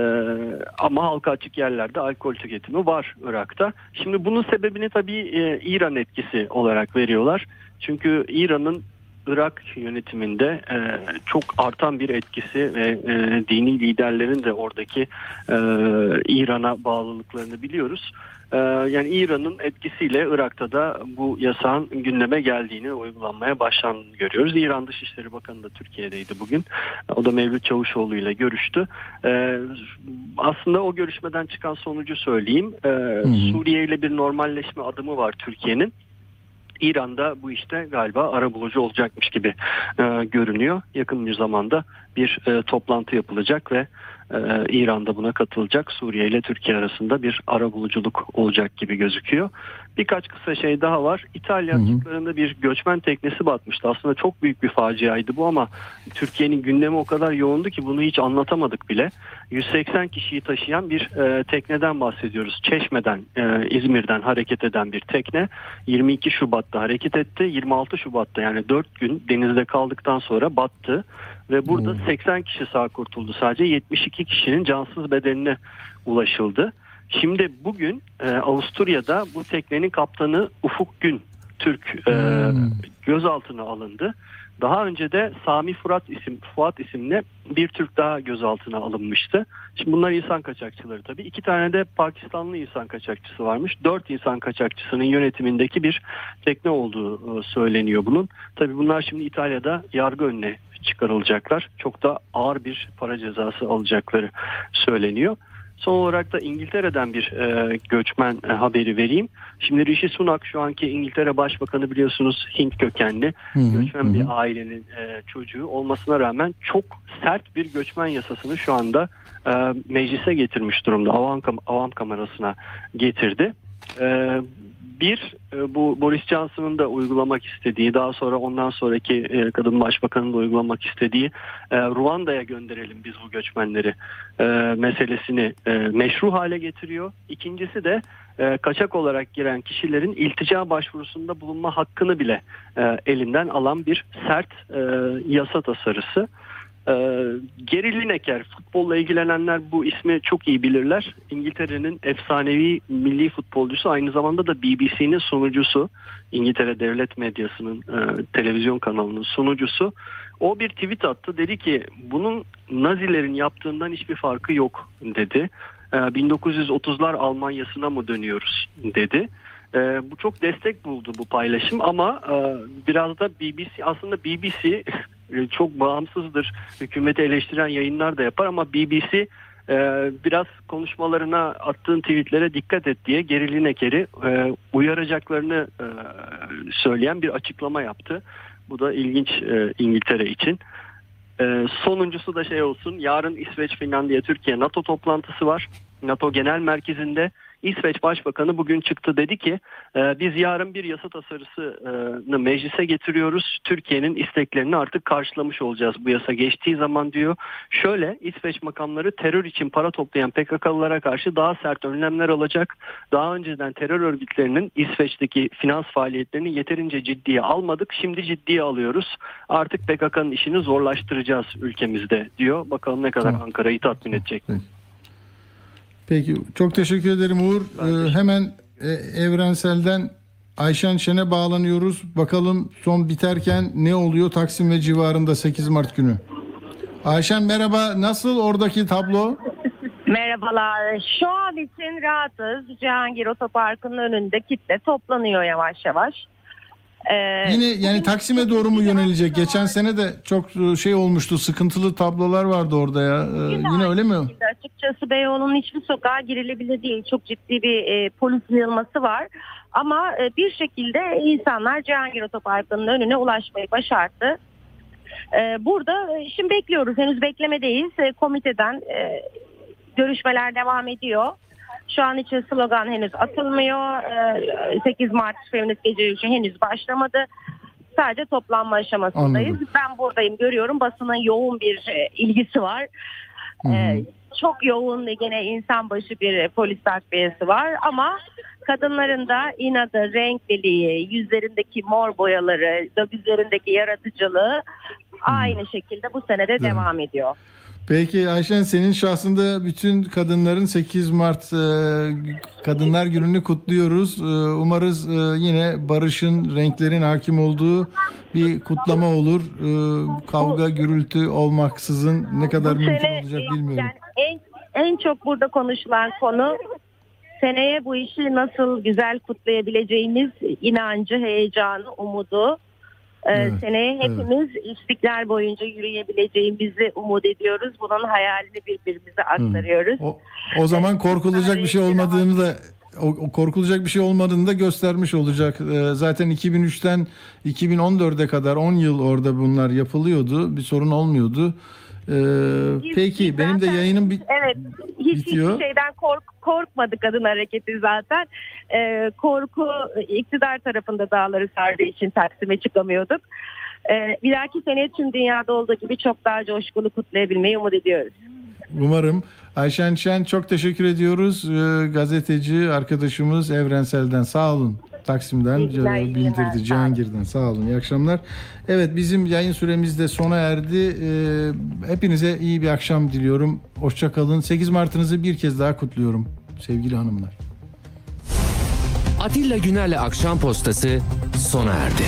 ama halka açık yerlerde alkol tüketimi var Irak'ta. Şimdi bunun sebebini tabii e, İran etkisi olarak veriyorlar. Çünkü İran'ın Irak yönetiminde e, çok artan bir etkisi ve e, dini liderlerin de oradaki e, İran'a bağlılıklarını biliyoruz. E, yani İran'ın etkisiyle Irak'ta da bu yasağın gündeme geldiğini uygulanmaya başlandığını görüyoruz. İran Dışişleri Bakanı da Türkiye'deydi bugün. O da Mevlüt Çavuşoğlu ile görüştü. E, aslında o görüşmeden çıkan sonucu söyleyeyim. E, Suriye ile bir normalleşme adımı var Türkiye'nin. İran'da bu işte galiba arabulucu olacakmış gibi e, görünüyor. Yakın bir zamanda bir e, toplantı yapılacak ve e, İran'da buna katılacak. Suriye ile Türkiye arasında bir arabuluculuk olacak gibi gözüküyor. Birkaç kısa şey daha var. İtalya açıklarında bir göçmen teknesi batmıştı. Aslında çok büyük bir faciaydı bu ama Türkiye'nin gündemi o kadar yoğundu ki bunu hiç anlatamadık bile. 180 kişiyi taşıyan bir e, tekneden bahsediyoruz. Çeşme'den, e, İzmir'den hareket eden bir tekne. 22 Şubat'ta hareket etti. 26 Şubat'ta yani 4 gün denizde kaldıktan sonra battı. Ve burada 80 kişi sağ kurtuldu. Sadece 72 kişinin cansız bedenine ulaşıldı. Şimdi bugün e, Avusturya'da bu teknenin kaptanı Ufuk Gün Türk e, gözaltına alındı. Daha önce de Sami Fuat isim Fuat isimli bir Türk daha gözaltına alınmıştı. Şimdi bunlar insan kaçakçıları tabii. İki tane de Pakistanlı insan kaçakçısı varmış. Dört insan kaçakçısının yönetimindeki bir tekne olduğu e, söyleniyor bunun. Tabii bunlar şimdi İtalya'da yargı önüne çıkarılacaklar. Çok da ağır bir para cezası alacakları söyleniyor. Son olarak da İngiltere'den bir e, göçmen e, haberi vereyim. Şimdi Rishi Sunak şu anki İngiltere Başbakanı biliyorsunuz Hint kökenli göçmen bir ailenin e, çocuğu olmasına rağmen çok sert bir göçmen yasasını şu anda e, meclise getirmiş durumda. Avam, kam- avam kamerasına getirdi. E, bir e, bu Boris Johnson'ın da uygulamak istediği daha sonra ondan sonraki e, kadın başbakanın da uygulamak istediği e, Ruanda'ya gönderelim biz bu göçmenleri meselesini meşru hale getiriyor. İkincisi de kaçak olarak giren kişilerin iltica başvurusunda bulunma hakkını bile elinden alan bir sert yasa tasarısı. E, Gary Lineker futbolla ilgilenenler bu ismi çok iyi bilirler. İngiltere'nin efsanevi milli futbolcusu aynı zamanda da BBC'nin sunucusu. İngiltere devlet medyasının e, televizyon kanalının sunucusu. O bir tweet attı dedi ki bunun Nazilerin yaptığından hiçbir farkı yok dedi. E, 1930'lar Almanya'sına mı dönüyoruz dedi. E, bu çok destek buldu bu paylaşım ama e, biraz da BBC aslında BBC e, çok bağımsızdır. Hükümeti eleştiren yayınlar da yapar ama BBC e, biraz konuşmalarına attığın tweetlere dikkat et diye Geri Lineker'i e, uyaracaklarını söyleyen bir açıklama yaptı. Bu da ilginç İngiltere için. Sonuncusu da şey olsun. Yarın İsveç, Finlandiya, Türkiye NATO toplantısı var. NATO Genel Merkezi'nde İsveç Başbakanı bugün çıktı dedi ki e, biz yarın bir yasa tasarısını meclise getiriyoruz. Türkiye'nin isteklerini artık karşılamış olacağız bu yasa geçtiği zaman diyor. Şöyle İsveç makamları terör için para toplayan PKK'lılara karşı daha sert önlemler alacak. Daha önceden terör örgütlerinin İsveç'teki finans faaliyetlerini yeterince ciddiye almadık. Şimdi ciddiye alıyoruz. Artık PKK'nın işini zorlaştıracağız ülkemizde diyor. Bakalım ne kadar Ankara'yı tatmin edecek. Peki çok teşekkür ederim Uğur. Ee, hemen e, Evrensel'den Ayşen Şen'e bağlanıyoruz. Bakalım son biterken ne oluyor Taksim ve civarında 8 Mart günü. Ayşen merhaba. Nasıl oradaki tablo? Merhabalar. Şu an için rahatız. Cihangir Otoparkı'nın önünde kitle toplanıyor yavaş yavaş. Ee, Yine yani Taksim'e doğru mu yönelecek? Geçen sene de çok şey olmuştu. Sıkıntılı tablolar vardı orada ya. Ee, yine öyle mi? açıkçası Beyoğlu'nun hiçbir sokağa girilebilir değil. Çok ciddi bir e, polis yığılması var. Ama e, bir şekilde insanlar Cihangir Otoparkı'nın önüne ulaşmayı başardı. E, burada e, şimdi bekliyoruz. Henüz beklemedeyiz. E, komiteden e, görüşmeler devam ediyor. Şu an için slogan henüz atılmıyor. E, 8 Mart Feminist Gece Yürüyüşü henüz başlamadı. Sadece toplanma aşamasındayız. Anladım. Ben buradayım görüyorum. Basının yoğun bir e, ilgisi var. Ee, çok yoğun gene insan başı bir polis takviyesi var ama kadınların da inadı, renkliliği, yüzlerindeki mor boyaları, gözlerindeki yaratıcılığı aynı şekilde bu senede devam ediyor. Peki Ayşen senin şahsında bütün kadınların 8 Mart e, Kadınlar Günü'nü kutluyoruz. E, umarız e, yine barışın, renklerin hakim olduğu bir kutlama olur. E, kavga, gürültü olmaksızın ne kadar Bu mümkün sene, olacak bilmiyorum. Yani en, en çok burada konuşulan konu seneye bu işi nasıl güzel kutlayabileceğimiz inancı, heyecanı, umudu. Ee, Evet, seneye hepimiz istiklal boyunca yürüyebileceğimizi umut ediyoruz. Bunun hayalini birbirimize aktarıyoruz. O, o zaman korkulacak bir şey olmadığını da o, korkulacak bir şey olmadığını da göstermiş olacak. Ee, zaten 2003'ten 2014'e kadar 10 yıl orada bunlar yapılıyordu. Bir sorun olmuyordu. Ee, Biz- peki biz benim de zaten- yayınım bir Evet. Hiç Bitiyor. hiçbir şeyden kork, korkmadı kadın hareketi zaten. Ee, korku iktidar tarafında dağları sardığı için Taksim'e çıkamıyorduk. Ee, bir dahaki sene tüm dünyada olduğu gibi çok daha coşkulu kutlayabilmeyi umut ediyoruz. Umarım. Ayşen Şen çok teşekkür ediyoruz. Ee, gazeteci arkadaşımız Evrensel'den sağ olun. Taksim'den İyi e, bildirdi. Cihangir'den sağ olun. İyi akşamlar. Evet bizim yayın süremiz de sona erdi. Ee, hepinize iyi bir akşam diliyorum. Hoşça kalın. 8 Mart'ınızı bir kez daha kutluyorum sevgili hanımlar. Atilla Güner'le Akşam Postası sona erdi.